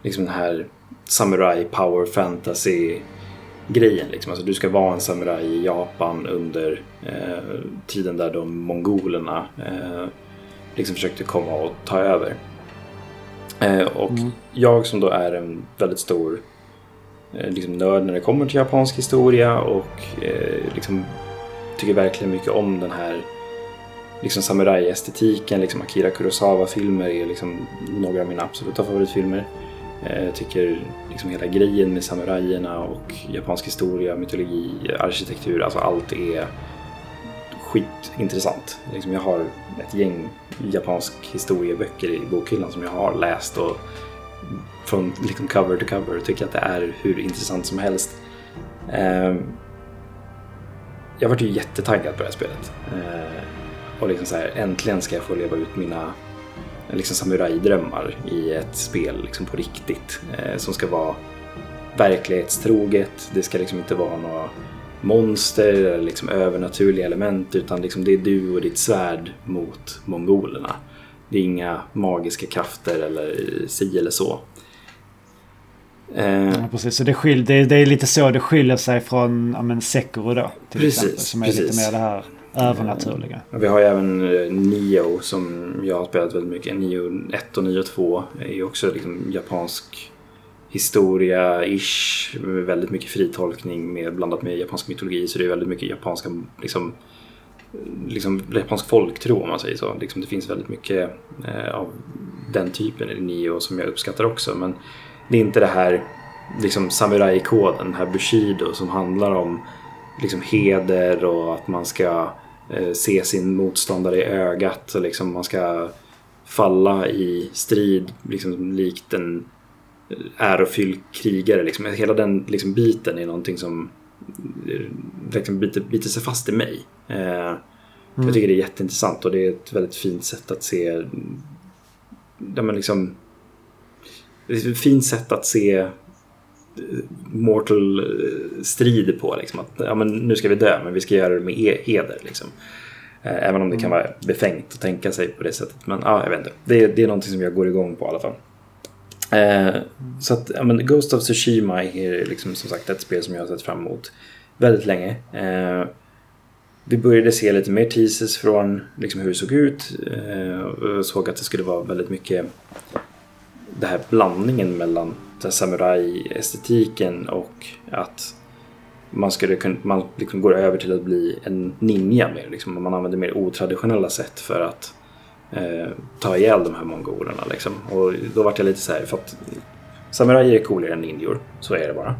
liksom den här samurai power fantasy grejen. Liksom. Alltså, du ska vara en samuraj i Japan under eh, tiden där de mongolerna eh, liksom försökte komma och ta över. Eh, och jag som då är en väldigt stor eh, liksom nörd när det kommer till japansk historia och eh, liksom tycker verkligen mycket om den här liksom samurajestetiken. Liksom Akira Kurosawa-filmer är liksom några av mina absoluta favoritfilmer. Eh, jag tycker liksom hela grejen med samurajerna och japansk historia, mytologi, arkitektur, alltså allt är skitintressant. Liksom jag har ett gäng japansk historieböcker i bokhyllan som jag har läst och från liksom cover to cover tycker att det är hur intressant som helst. Ehm, jag vart ju jättetaggad på det här spelet. Eh, och liksom så här, äntligen ska jag få leva ut mina liksom samurajdrömmar i ett spel liksom på riktigt. Eh, som ska vara verklighetstroget. Det ska liksom inte vara några monster eller liksom övernaturliga element utan liksom det är du och ditt svärd mot mongolerna. Det är inga magiska krafter eller si eller så. Eh, Ja, precis. Så det, skil, det, det är lite så det skiljer sig från ja, men Sekiro då. Till Precis, exempel, som är precis. lite mer det här övernaturliga. Vi har ju även eh, Nio som jag har spelat väldigt mycket. Nio 1 och Nio 2 är ju också liksom japansk historia-ish. Väldigt mycket fritolkning med, blandat med japansk mytologi. Så det är väldigt mycket japanska, liksom, liksom japansk folktro om man säger så. Liksom, det finns väldigt mycket eh, av den typen i Nio som jag uppskattar också. Men det är inte det här liksom samurajkoden, den här Bushido som handlar om liksom heder och att man ska eh, se sin motståndare i ögat och liksom man ska falla i strid liksom likt en eh, ärofylld krigare. Liksom. Hela den liksom, biten är någonting som eh, liksom, biter, biter sig fast i mig. Eh, Jag tycker det är jätteintressant och det är ett väldigt fint sätt att se där man liksom ett fint sätt att se eh, mortal eh, strid på. Liksom. Att, ja, men nu ska vi dö, men vi ska göra det med e- heder. Liksom. Eh, Även om det kan vara befängt att tänka sig på det sättet. Men ja, jag vet inte. Det, är- det är någonting som jag går igång på i alla fall. Eh, så att, ja, men Ghost of Tsushima är liksom, som sagt ett spel som jag har sett fram emot väldigt länge. Eh, vi började se lite mer teasers från liksom, hur det såg ut. Eh, och såg att det skulle vara väldigt mycket den här blandningen mellan den samurai-estetiken och att man, skulle kunna, man liksom går över till att bli en ninja mer. Liksom. Man använder mer otraditionella sätt för att eh, ta ihjäl de här mongolerna. Liksom. Och då vart jag lite så här, för att samurajer är coolare än ninjor. Så är det bara.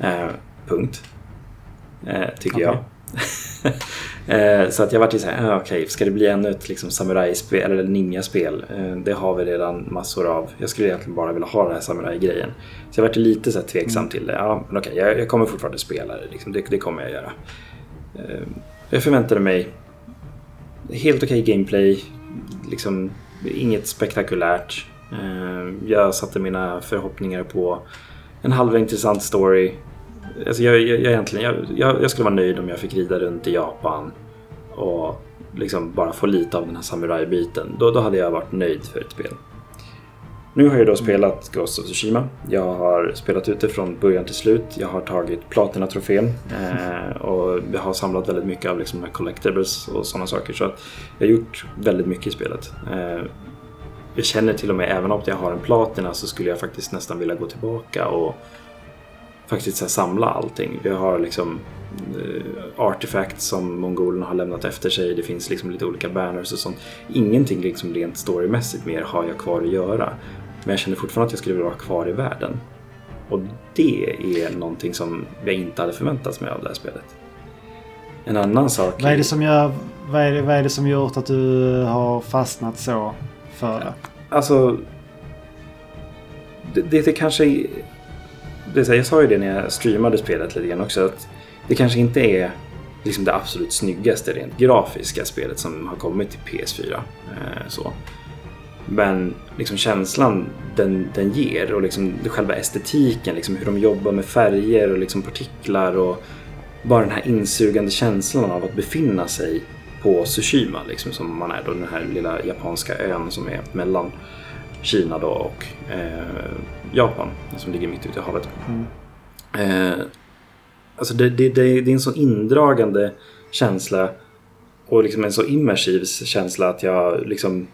Eh, punkt. Eh, tycker Okej. jag. Eh, så att jag vart ju såhär, ah, okej, ska det bli ännu ett liksom, samurajspel eller ninjaspel? Eh, det har vi redan massor av. Jag skulle egentligen bara vilja ha den här samurajgrejen. Så jag vart lite så här tveksam till det. Ja, men okej, jag, jag kommer fortfarande spela det. Liksom. Det, det kommer jag göra. Eh, jag förväntade mig helt okej gameplay. Liksom, inget spektakulärt. Jag satte mina förhoppningar på en halvintressant story. Alltså jag, jag, jag, egentligen, jag, jag, jag skulle vara nöjd om jag fick rida runt i Japan och liksom bara få lite av den här samurajbiten. Då, då hade jag varit nöjd för ett spel. Nu har jag då spelat Ghost of Tsushima. Jag har spelat ut det från början till slut. Jag har tagit Platina-trofén eh, och jag har samlat väldigt mycket av liksom de här collectibles och sådana saker. Så att jag har gjort väldigt mycket i spelet. Eh, jag känner till och med, även om jag har en Platina så skulle jag faktiskt nästan vilja gå tillbaka och faktiskt så samla allting. Vi har liksom eh, artefacts som mongolerna har lämnat efter sig. Det finns liksom lite olika banners och sånt. Ingenting liksom rent storymässigt mer har jag kvar att göra. Men jag känner fortfarande att jag skulle vilja vara kvar i världen. Och det är någonting som jag inte hade förväntat mig av det här spelet. En annan sak... Vad är det som gör, vad är det, vad är det som gjort att du har fastnat så för det? Alltså... det, det, det kanske... Det, jag sa ju det när jag streamade spelet lite grann också. Att det kanske inte är liksom det absolut snyggaste rent grafiska spelet som har kommit till PS4. Eh, så. Men liksom känslan den, den ger och liksom själva estetiken, liksom hur de jobbar med färger och liksom partiklar och bara den här insugande känslan av att befinna sig på Tsushima, liksom, som man är då, den här lilla japanska ön som är mellan Kina då och eh, Japan, som ligger mitt ute i havet. Mm. Eh, alltså det, det, det, det är en så indragande känsla och liksom en så immersiv känsla att jag liksom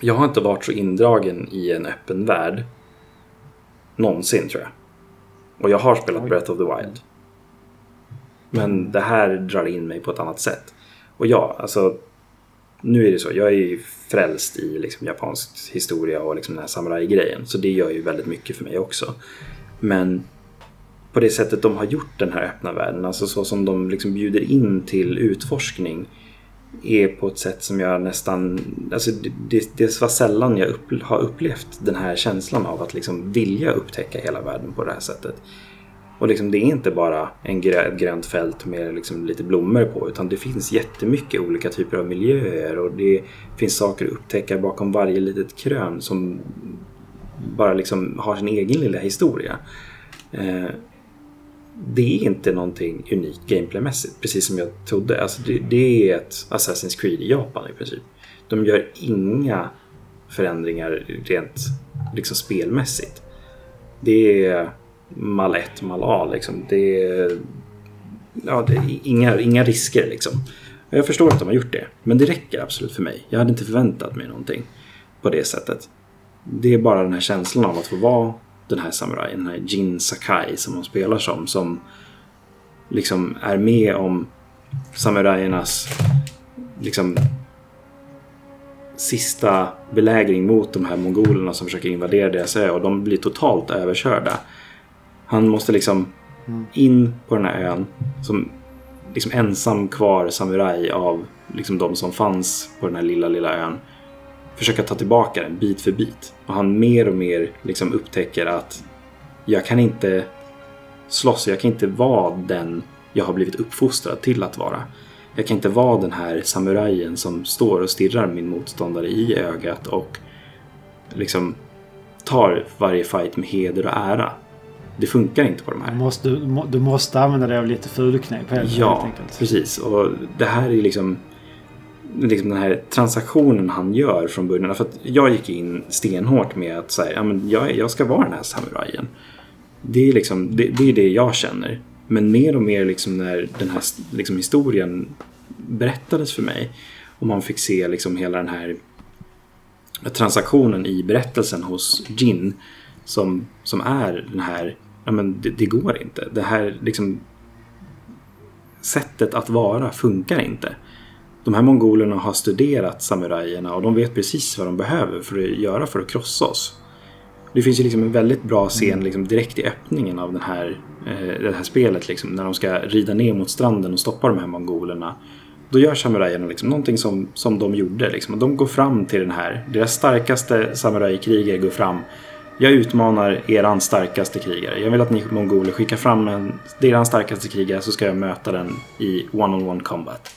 jag har inte varit så indragen i en öppen värld någonsin tror jag. Och jag har spelat. Breath of the Wild. Men det här drar in mig på ett annat sätt. Och ja, alltså nu är det så, jag är frälst i liksom japansk historia och liksom den här samurajgrejen. Så det gör ju väldigt mycket för mig också. Men på det sättet de har gjort den här öppna världen, alltså så som de liksom bjuder in till utforskning är på ett sätt som jag nästan, alltså det, det, det var sällan jag upp, har upplevt den här känslan av att liksom vilja upptäcka hela världen på det här sättet. Och liksom, det är inte bara en grä, ett grönt fält med liksom lite blommor på utan det finns jättemycket olika typer av miljöer och det finns saker att upptäcka bakom varje litet krön som bara liksom har sin egen lilla historia. Eh, det är inte någonting unikt gameplaymässigt, precis som jag trodde. Alltså det, det är ett Assassin's Creed i Japan i princip. De gör inga förändringar rent liksom spelmässigt. Det är mal 1, mal A liksom. Det är, ja, det är inga, inga risker liksom. Jag förstår att de har gjort det, men det räcker absolut för mig. Jag hade inte förväntat mig någonting på det sättet. Det är bara den här känslan av att få vara den här samurajen, den här Jin Sakai som hon spelar som, som liksom är med om samurajernas liksom sista belägring mot de här mongolerna som försöker invadera deras ö och de blir totalt överkörda. Han måste liksom in på den här ön som liksom ensam kvar samuraj av liksom de som fanns på den här lilla, lilla ön försöka ta tillbaka den bit för bit. Och han mer och mer liksom upptäcker att jag kan inte slåss, jag kan inte vara den jag har blivit uppfostrad till att vara. Jag kan inte vara den här samurajen som står och stirrar min motståndare i ögat och liksom tar varje fight med heder och ära. Det funkar inte på de här. Du måste, du må- du måste använda dig av lite fulknep helt, helt Ja, enkelt. precis. Och det här är liksom, liksom den här transaktionen han gör från början. För att jag gick in stenhårt med att säga, ja, men jag, jag ska vara den här samurajen. Det är, liksom, det, det är det jag känner. Men mer och mer liksom när den här liksom historien berättades för mig och man fick se liksom hela den här transaktionen i berättelsen hos Jin som, som är den här, ja men det, det går inte. Det här liksom sättet att vara funkar inte. De här mongolerna har studerat samurajerna och de vet precis vad de behöver för att göra för att krossa oss. Det finns ju liksom en väldigt bra scen liksom direkt i öppningen av den här, eh, det här spelet. Liksom, när de ska rida ner mot stranden och stoppa de här mongolerna. Då gör samurajerna liksom någonting som, som de gjorde. Liksom. De går fram till den här, deras starkaste samurajkrigare går fram. Jag utmanar eran starkaste krigare. Jag vill att ni mongoler skickar fram en, eran starkaste krigare så ska jag möta den i one-on-one combat.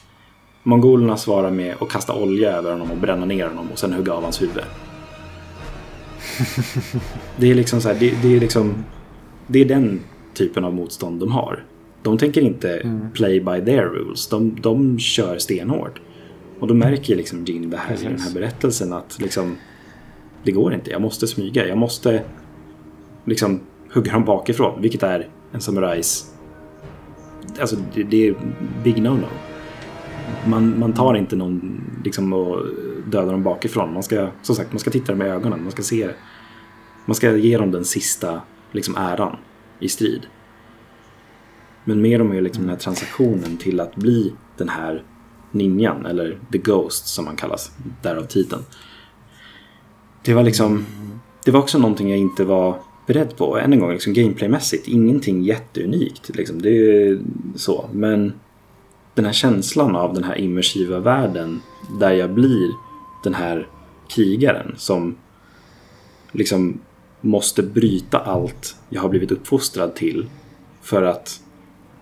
Mongolerna svarar med att kasta olja över honom och bränna ner honom och sen hugga av hans huvud. Det är liksom så här, det, det är liksom Det är den typen av motstånd de har. De tänker inte play by their rules. De, de kör stenhårt. Och då märker liksom Jin det här i den här berättelsen att liksom det går inte, jag måste smyga. Jag måste liksom hugga dem bakifrån. Vilket är en samurajs Alltså det, det är big no-no. Man, man tar inte någon liksom och dödar dem bakifrån. Man ska, som sagt, man ska titta dem i ögonen. Man ska se man ska ge dem den sista liksom, äran i strid. Men mer om liksom, den här transaktionen till att bli den här ninjan, eller the ghost som man kallas, därav titeln. Det var liksom, det var också någonting jag inte var beredd på. Än en gång, liksom, gameplaymässigt, ingenting jätteunikt. Liksom. Det är så, men den här känslan av den här immersiva världen där jag blir den här krigaren som liksom måste bryta allt jag har blivit uppfostrad till för att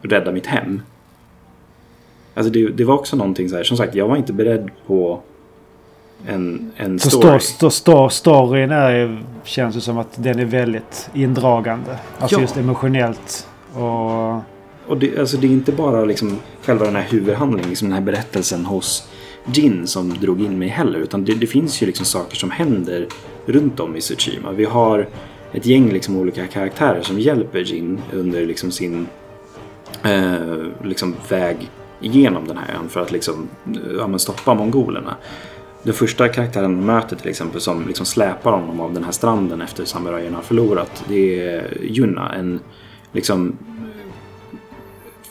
rädda mitt hem. Alltså det, det var också någonting så här, som sagt, jag var inte beredd på en, en Så story. sto, sto, storyn är, känns det som att den är väldigt indragande. Alltså Ja. just emotionellt. Och Och det, alltså det är inte bara liksom själva den här huvudhandlingen, liksom den här berättelsen hos Jin som drog in mig heller. Utan det, det finns ju liksom saker som händer runt om i Tsushima. Vi har ett gäng liksom olika karaktärer som hjälper Jin under liksom sin eh, liksom väg igenom den här ön för att liksom, eh, ja, stoppa mongolerna. Den första karaktären de möter till exempel som liksom släpar honom av den här stranden efter samurajerna har förlorat. Det är Junna, en liksom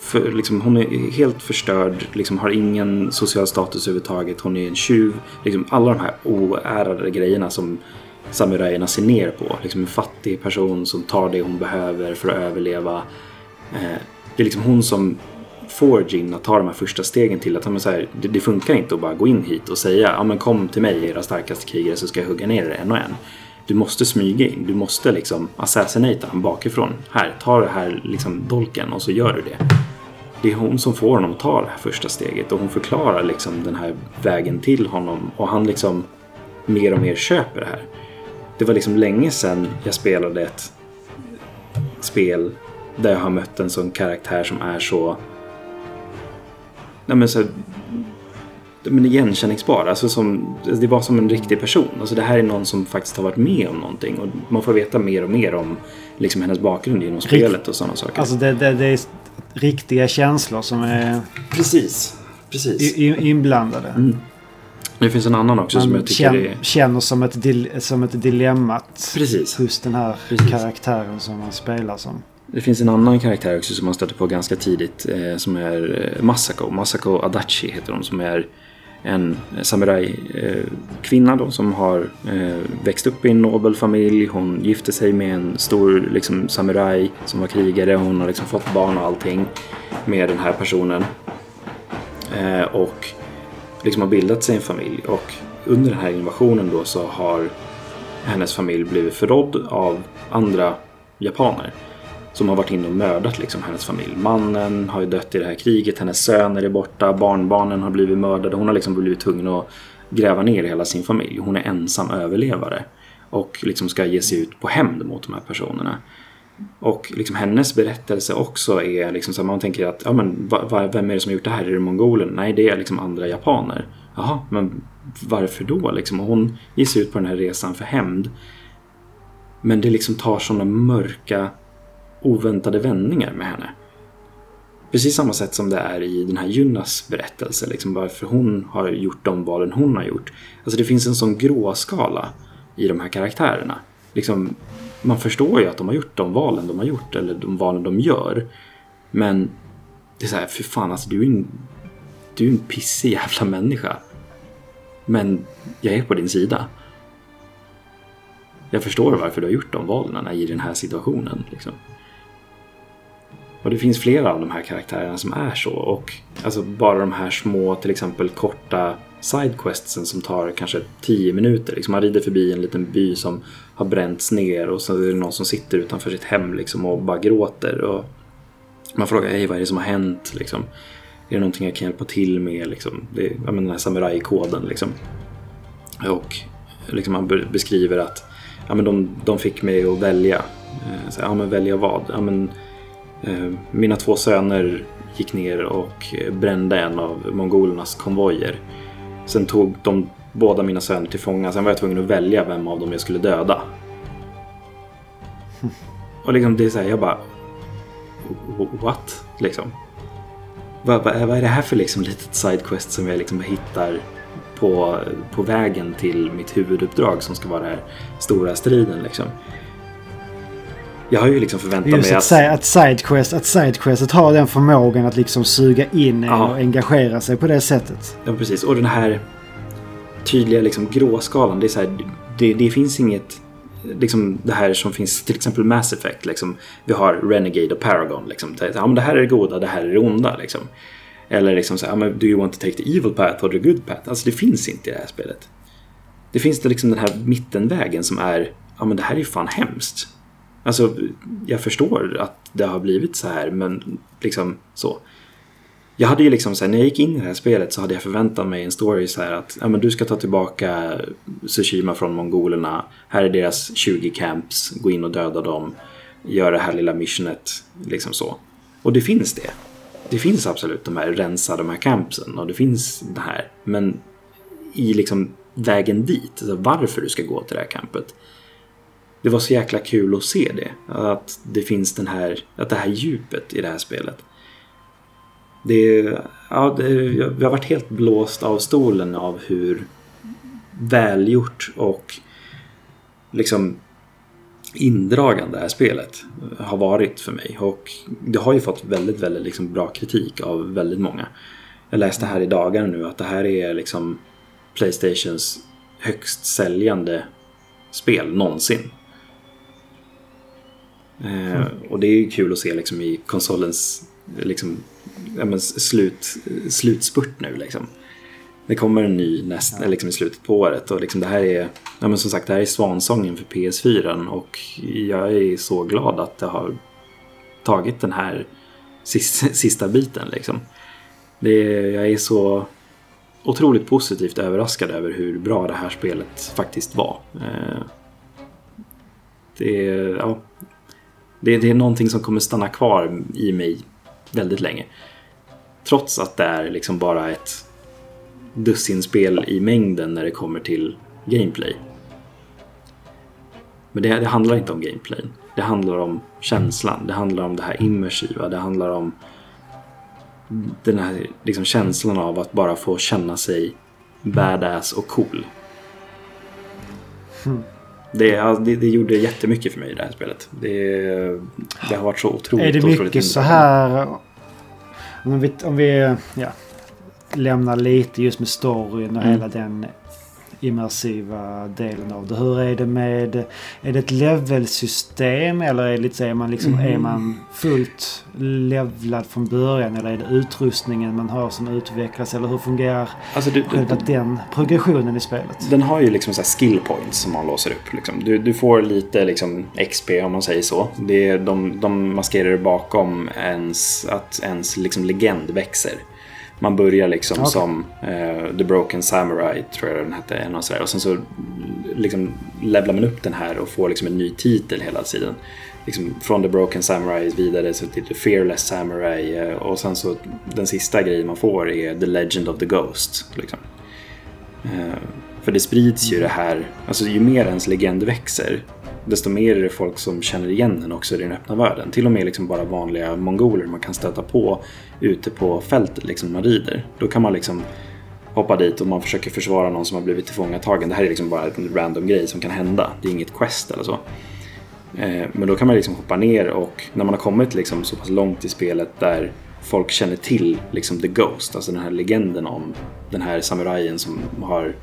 för, liksom, hon är helt förstörd, liksom, har ingen social status överhuvudtaget. Hon är en tjuv. Liksom, alla de här oärade grejerna som samurajerna ser ner på. Liksom, en fattig person som tar det hon behöver för att överleva. Eh, det är liksom hon som får Jin att ta de här första stegen till att ja, men så här, det, det funkar inte att bara gå in hit och säga ja, men kom till mig era starkaste krigare så ska jag hugga ner er en och en. Du måste smyga in, du måste liksom assassinata honom bakifrån. Här, ta det här liksom dolken och så gör du det. Det är hon som får honom att ta det här första steget och hon förklarar liksom den här vägen till honom och han liksom mer och mer köper det här. Det var liksom länge sedan jag spelade ett spel där jag har mött en sån karaktär som är så... Nej men så... Men igenkänningsbar. Alltså som, det var som en riktig person. Alltså det här är någon som faktiskt har varit med om någonting. Och man får veta mer och mer om liksom hennes bakgrund genom spelet och sådana saker. alltså det, det, det är riktiga känslor som är precis. Precis. inblandade. Mm. Det finns en annan också som Man jag tycker känner, är... känner som ett, dil, som ett dilemma Precis. hos den här Precis. karaktären som man spelar som. Det finns en annan karaktär också som man stöter på ganska tidigt eh, som är eh, Masako. Masako Adachi heter hon som är en samurajkvinna eh, då som har eh, växt upp i en nobel familj. Hon gifte sig med en stor liksom, samuraj som var krigare. Hon har liksom fått barn och allting med den här personen. Eh, och liksom har bildat sig en familj. Och under den här invasionen då så har hennes familj blivit förrådd av andra japaner. Som har varit inne och mördat liksom hennes familj. Mannen har ju dött i det här kriget, hennes söner är borta, barnbarnen har blivit mördade. Hon har liksom blivit tvungen att gräva ner hela sin familj. Hon är ensam överlevare. Och liksom ska ge sig ut på hämnd mot de här personerna. Och liksom hennes berättelse också är liksom så här, man tänker att ja, men, va, va, vem är det som har gjort det här? Är det mongolen? Nej, det är liksom andra japaner. Jaha, men varför då? Liksom? Och hon ger sig ut på den här resan för hämnd. Men det liksom tar sådana mörka, oväntade vändningar med henne. Precis samma sätt som det är i den här Junnas berättelse. Liksom varför hon har gjort de valen hon har gjort. Alltså det finns en sån gråskala i de här karaktärerna. Liksom, man förstår ju att de har gjort de valen de har gjort. Eller de valen de gör. Men det är så här, för fan alltså du är en, du är en pissig jävla människa. Men jag är på din sida. Jag förstår varför du har gjort de valen i den här situationen. Liksom. Och det finns flera av de här karaktärerna som är så. Och alltså bara de här små, till exempel korta sidequestsen som tar kanske 10 minuter. Liksom man rider förbi en liten by som har bränts ner och så är det någon som sitter utanför sitt hem liksom och bara gråter. Och man frågar, hej vad är det som har hänt? Liksom. Är det någonting jag kan hjälpa till med? Liksom? Det är menar, den här samurajkoden. Liksom. Och liksom man beskriver att ja, men de, de fick mig att välja. Eh, så, ja, men välja vad? Ja, men, mina två söner gick ner och eh, brände en av mongolernas konvojer. Sen tog de båda mina söner till fånga. Sen var jag tvungen att välja vem av dem jag skulle döda. Och liksom det är så här, jag bara... What? Liksom. Vad, vad, vad är det här för liksom litet sidequest som jag liksom hittar på, på vägen till mitt huvuduppdrag som ska vara den här stora striden liksom. Jag har ju liksom förväntat Just mig att, säga att Sidequest, att Sidequestet har den förmågan att liksom suga in en Ja. och engagera sig på det sättet. Ja, precis. Och den här tydliga liksom, gråskalan. Det, är så här, det, det finns inget... Liksom det här som finns till exempel Mass Effect. Liksom. Vi har Renegade och Paragon. Liksom. Det, ja, men det här är det goda, det här är det onda. Liksom. Eller liksom så här, do you want to take the evil path or the good path? Alltså det finns inte i det här spelet. Det finns det liksom den här mittenvägen som är ja men det här är ju fan hemskt. Alltså, jag förstår att det har blivit så här, men liksom så. Jag hade ju liksom så här, när jag gick in i det här spelet så hade jag förväntat mig en story så här att ja, men du ska ta tillbaka Tsushima från mongolerna. Här är deras 20 camps, gå in och döda dem. Gör det här lilla missionet, liksom så. Och det finns det. Det finns absolut de här rensa de här campsen och det finns det här. Men i liksom vägen dit, alltså varför du ska gå till det här campet. Det var så jäkla kul att se det. Att det finns den här, att det här djupet i det här spelet. Det, ja, det, jag har varit helt blåst av stolen av hur välgjort och liksom indragande det här spelet har varit för mig. Och det har ju fått väldigt, väldigt liksom bra kritik av väldigt många. Jag läste här i dagarna nu att det här är liksom Playstations högst säljande spel någonsin. Mm. och det är ju kul att se liksom i konsolens liksom, men slut, slutspurt nu. Liksom. Det kommer en ny näst, ja. liksom i slutet på året och liksom det här är ja, men som sagt det här är svansången för PS4 och jag är så glad att det har tagit den här sista, sista biten. Liksom. Det, jag är så otroligt positivt överraskad över hur bra det här spelet faktiskt var. Eh, det, ja, det, det är någonting som kommer stanna kvar i mig väldigt länge. Trots att det är liksom bara ett dussinspel i mängden när det kommer till gameplay. Men det, det, handlar inte om gameplay. Det handlar om känslan. Det handlar om det här immersiva. Det handlar om den här liksom känslan av att bara få känna sig badass och cool. Mm. Det, det, det gjorde jättemycket för mig i det här spelet. Det, det har varit så otroligt Är det mycket så här... Om vi, om vi ja, lämnar lite just med storyn och mm. hela den immersiva delen av det. Hur är det med... Är det ett levelsystem eller är, det är, man liksom, mm. är man fullt levlad från början? Eller är det utrustningen man har som utvecklas? Eller hur fungerar alltså du, själva du, den progressionen i spelet? Den har ju liksom så skill points som man låser upp. Liksom. Du, du får lite liksom XP om man säger så. Det är, de, de maskerar bakom ens, att ens liksom legend växer. Man börjar liksom okay. som uh, The Broken Samurai, tror jag den hette. Och, sådär. och sen så liksom levlar man upp den här och får liksom en ny titel hela tiden. Liksom från The Broken Samurai vidare så till The Fearless Samurai. Uh, och sen så den sista grejen man får är The Legend of the Ghost. Liksom. Uh, för det sprids ju det här, alltså ju mer ens legend växer desto mer är det folk som känner igen den också i den öppna världen. Till och med liksom bara vanliga mongoler man kan stöta på ute på fältet liksom man rider. Då kan man liksom hoppa dit och man försöker försvara någon som har blivit tillfångatagen. Det här är liksom bara en random grej som kan hända. Det är inget quest eller så. Eh, men då kan man liksom hoppa ner och när man har kommit liksom så pass långt i spelet där folk känner till liksom the Ghost, alltså den här legenden om den här samurajen som har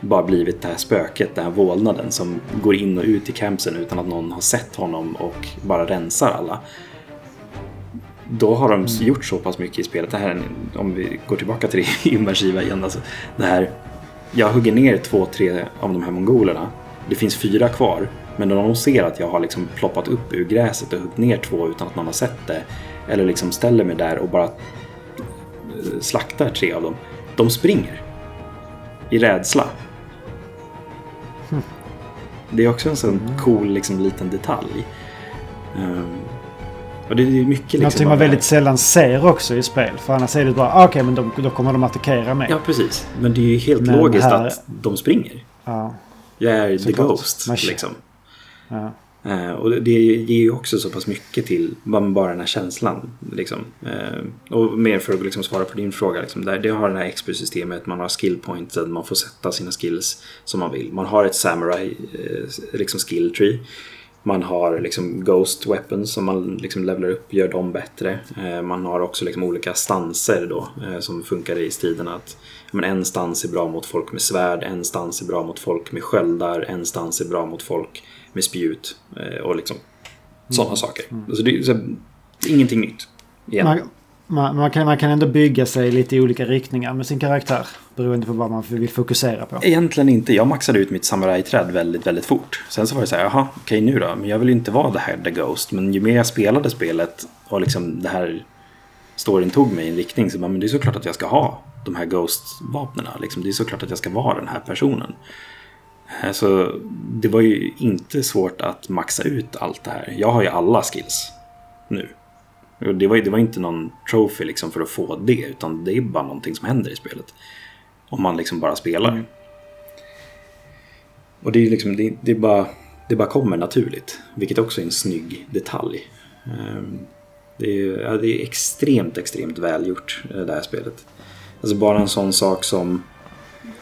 bara blivit det här spöket, den här vålnaden som går in och ut i campsen utan att någon har sett honom och bara rensar alla. Då har de mm. gjort så pass mycket i spelet. Det här, om vi går tillbaka till det immersiva igen. Alltså, det här, jag hugger ner två, tre av de här mongolerna. Det finns fyra kvar. Men när de ser att jag har liksom ploppat upp ur gräset och huggit ner två utan att någon har sett det. Eller liksom ställer mig där och bara eh, slaktar tre av dem. De springer. I rädsla. Det är också en sån mm. cool liksom, liten detalj. Um, och det är mycket liksom Någonting man väldigt sällan ser också i spel. För annars är det bara, ah, okej okay, men då, då kommer de attackera mig. Ja precis. Men det är ju helt men logiskt här... att de springer. Ja. Jag är the ghost liksom. Ja. Eh, och det, ger ju också så pass mycket till bara den här känslan. Liksom. Eh, och mer för att liksom svara på din fråga. Liksom, där, det har det här XP-systemet, man har skill-points, man får sätta sina skills som man vill. Man har ett samurai eh, liksom skill tree. Man har liksom Ghost Weapons som man liksom levlar upp, gör dem bättre. Man har också liksom olika stanser då som funkar i striderna. Att, men en stans är bra mot folk med svärd, en stans är bra mot folk med sköldar, en stans är bra mot folk med spjut och liksom sådana mm. saker. Mm. Alltså det är så, ingenting nytt. Man, man, man, kan, man kan ändå bygga sig lite i olika riktningar med sin karaktär. Beroende på vad man vill fokusera på. Egentligen inte. Jag maxade ut mitt samurajträd väldigt, väldigt fort. Sen så var det så här, jaha, okej nu då. Men jag vill ju inte vara det här The Ghost. Men ju mer jag spelade spelet och liksom det här storyn tog mig i en riktning så bara, men det är såklart att jag ska ha de här Ghost-vapnen. Liksom. Det är såklart att jag ska vara den här personen. Eh, så det var ju inte svårt att maxa ut allt det här. Jag har ju alla skills nu. Det var, det var inte någon trophy liksom för att få det, utan det är bara någonting som händer i spelet. Om man liksom bara spelar. Mm. Och det är liksom, det, det, bara, det bara kommer naturligt, vilket också är en snygg detalj. Ehm, det är, ja, det är extremt, extremt välgjort eh, det här spelet. Alltså bara en sån sak som,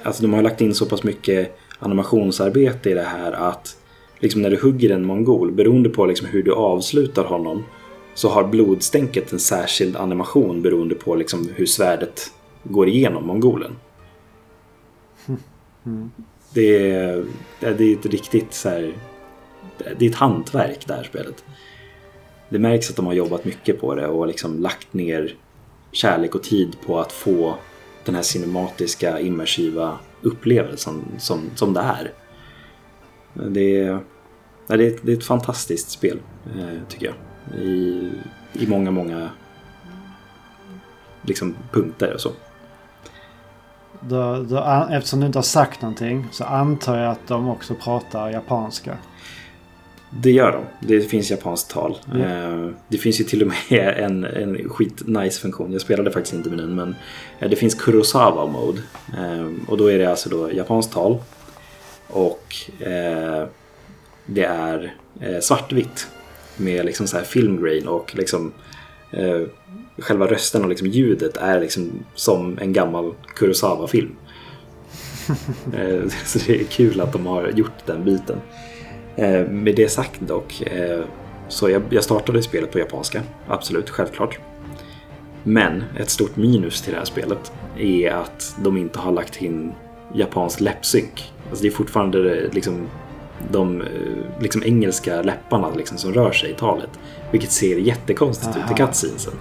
alltså de har lagt in så pass mycket animationsarbete i det här att liksom när du hugger en mongol, beroende på liksom hur du avslutar honom, så har blodstänket en särskild animation beroende på liksom hur svärdet går igenom mongolen. Mm. Det, är, det är ett riktigt så här, Det är ett hantverk det här spelet. Det märks att de har jobbat mycket på det och liksom lagt ner kärlek och tid på att få den här cinematiska immersiva upplevelsen som, som det är. Det är, det är, det är ett fantastiskt spel eh, tycker jag i, i många, många liksom, punkter och så. Då, då, eftersom du inte har sagt någonting så antar jag att de också pratar japanska. Det gör de. Det finns japanskt tal. Mm. Det finns ju till och med en, en skit nice funktion. Jag spelade faktiskt inte med den men eh, det finns Kurosawa mode. Eh, och då är det alltså då japanskt tal. Och det är svartvitt med liksom så här filmgrain och liksom eh, själva rösten och liksom ljudet är liksom som en gammal Kurosawa-film. eh, så det är kul att de har gjort den biten. Eh, med det sagt dock, eh, så jag, jag startade spelet på japanska, absolut, självklart. Men ett stort minus till det här spelet är att de inte har lagt in japansk läppsynk. Alltså det är fortfarande liksom de eh, liksom engelska läpparna liksom, som rör sig i talet. Vilket ser jättekonstigt Aha. ut i cutscenesen.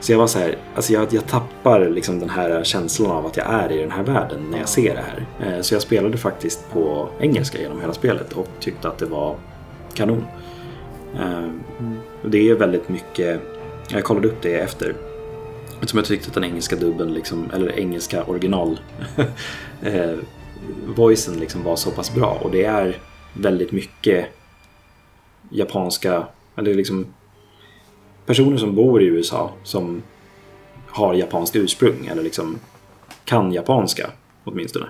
Så jag var så här, alltså jag, jag tappar liksom den här känslan av att jag är i den här världen när jag ser det här. Eh, så jag spelade faktiskt på engelska genom hela spelet och tyckte att det var kanon. Eh, det är väldigt mycket, jag kollade upp det efter. Eftersom jag tyckte att den engelska dubben, liksom, eller engelska original eh, voicen liksom var så pass bra. Och det är väldigt mycket japanska, eller liksom personer som bor i USA som har japanskt ursprung eller liksom kan japanska åtminstone.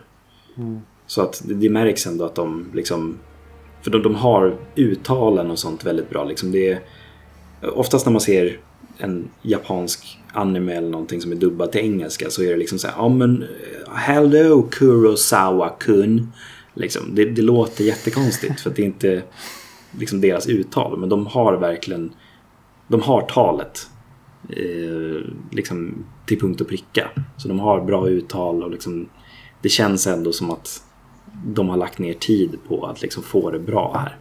Mm. Så att det, det, märks ändå att de liksom, för de, de har uttalen och sånt väldigt bra. Liksom det är, oftast när man ser en japansk anime eller någonting som är dubbat till engelska så är det liksom så här, ja oh, men hello Kurosawa-kun. Liksom, det, det, låter jättekonstigt för att det är inte liksom deras uttal. Men de har verkligen de har talet eh, liksom till punkt och pricka. Så de har bra uttal och liksom, det känns ändå som att de har lagt ner tid på att liksom få det bra här.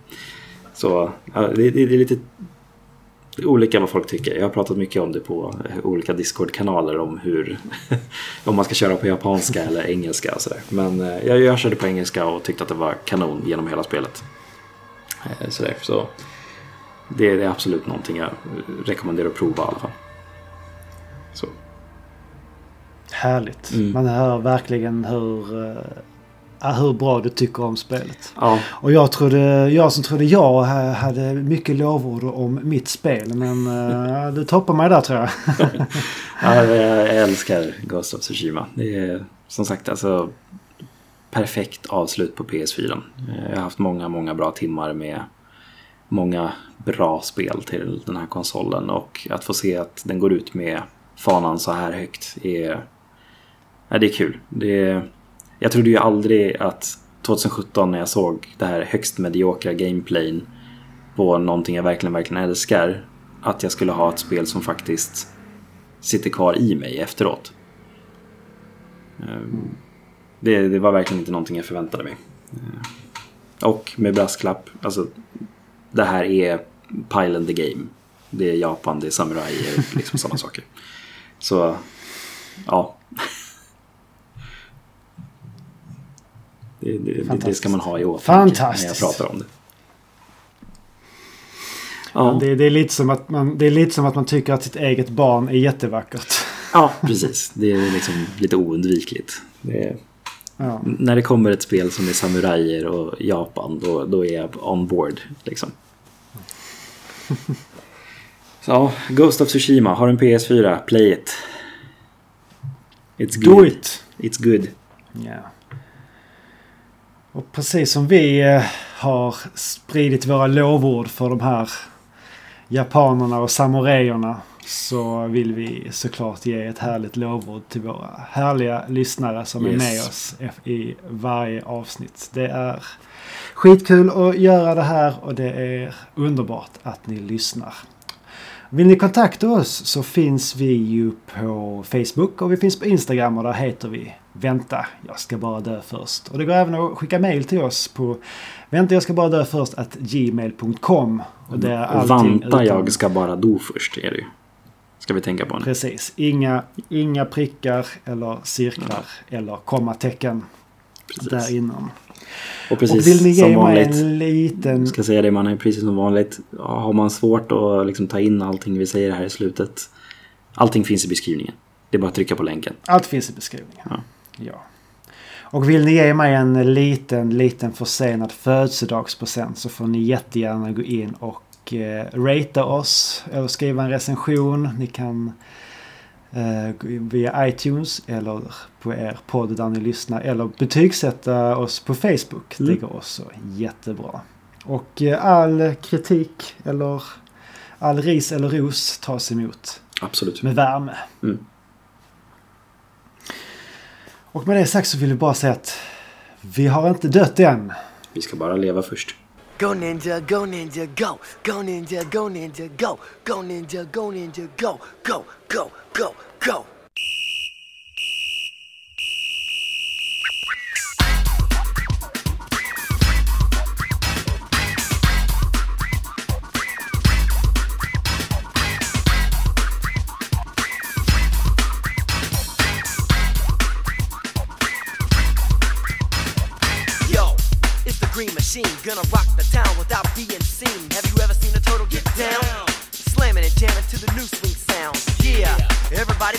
Så ja, det, det, det, är lite olika vad folk tycker. Jag har pratat mycket om det på olika Discord-kanaler om hur om man ska köra på japanska eller engelska och sådär. Men eh, jag, jag körde på engelska och tyckte att det var kanon genom hela spelet. Eh, så, där, så det, är absolut någonting jag rekommenderar att prova i alla fall. Så. Härligt. Mm. Man hör verkligen hur eh, hur bra du tycker om spelet. Ja. Och jag, trodde, jag som trodde jag hade mycket lovord om mitt spel. Men uh, du toppar mig där tror jag. ja, jag älskar Ghost of Tsushima. Det är som sagt alltså perfekt avslut på PS4. Jag har haft många, många bra timmar med många bra spel till den här konsolen. Och att få se att den går ut med fanan så här högt är, ja, det är kul. Det är, jag trodde ju aldrig att 2017 när jag såg det här högst mediokra gameplayn på någonting jag verkligen, verkligen älskar att jag skulle ha ett spel som faktiskt sitter kvar i mig efteråt. Ehm, det, det var verkligen inte någonting jag förväntade mig. Ehm, och med brasklapp, alltså det här är pile in the game. Det är Japan, det är samurai, liksom sådana saker. Så, ja. Det, det, det, ska man ha i åtanke när jag pratar om det. Ja, Det, det, är lite som att man, det är lite som att man tycker att sitt eget barn är jättevackert. ja, precis. Det är liksom lite oundvikligt. Det är, Ja. när det kommer ett spel som är samurajer och Japan, då, då är jag on board. Liksom. Så, ja, Ghost of Tsushima, har en PS4, play it. It's Do good. it! It's good. Ja. Och precis som vi eh, har spridit våra lovord för de här japanerna och samurajerna så vill vi såklart ge ett härligt lovord till våra härliga lyssnare som är Yes. med oss i varje avsnitt. Det är skitkul att göra det här och det är underbart att ni lyssnar. Vill ni kontakta oss så finns vi ju på Facebook och vi finns på Instagram och där heter vi Vänta, jag ska bara dö först. Och det går även att skicka mail till oss på Vänta, jag ska bara dö först att gmail.com. Och det är allting vanta, utan- jag ska bara do först är det ju. Ska vi tänka på nu. Precis. Inga, inga prickar eller cirklar eller kommatecken där Precis. inom. Och precis och vill ni ge som vanligt. en liten... Ska säga det, man är precis som vanligt. Ja, Har man svårt att liksom ta in allting vi säger här i slutet. Allting finns i beskrivningen. Det är bara att trycka på länken. Allt finns i beskrivningen. Ja. Ja. Och vill ni ge mig en liten, liten försenad födelsedagspresent så får ni jättegärna gå in och eh, ratea oss eller skriva en recension. Ni kan eh, via iTunes eller på er podd där ni lyssnar eller betygsätta oss på Facebook. Det Mm. går också jättebra. Och eh, all kritik eller all ris eller ros tas emot Absolut. med värme. Mm. Och med det sagt så vill jag bara säga att vi har inte dött än. Vi ska bara leva först. Go ninja, go ninja, go. Go ninja, go ninja, go. Go ninja, go ninja, go. Go, go, go, go. Yo, it's the green machine, gonna rock town without being seen. Have you ever seen a turtle get down? Slamming and jamming to the new swing sound. Yeah, everybody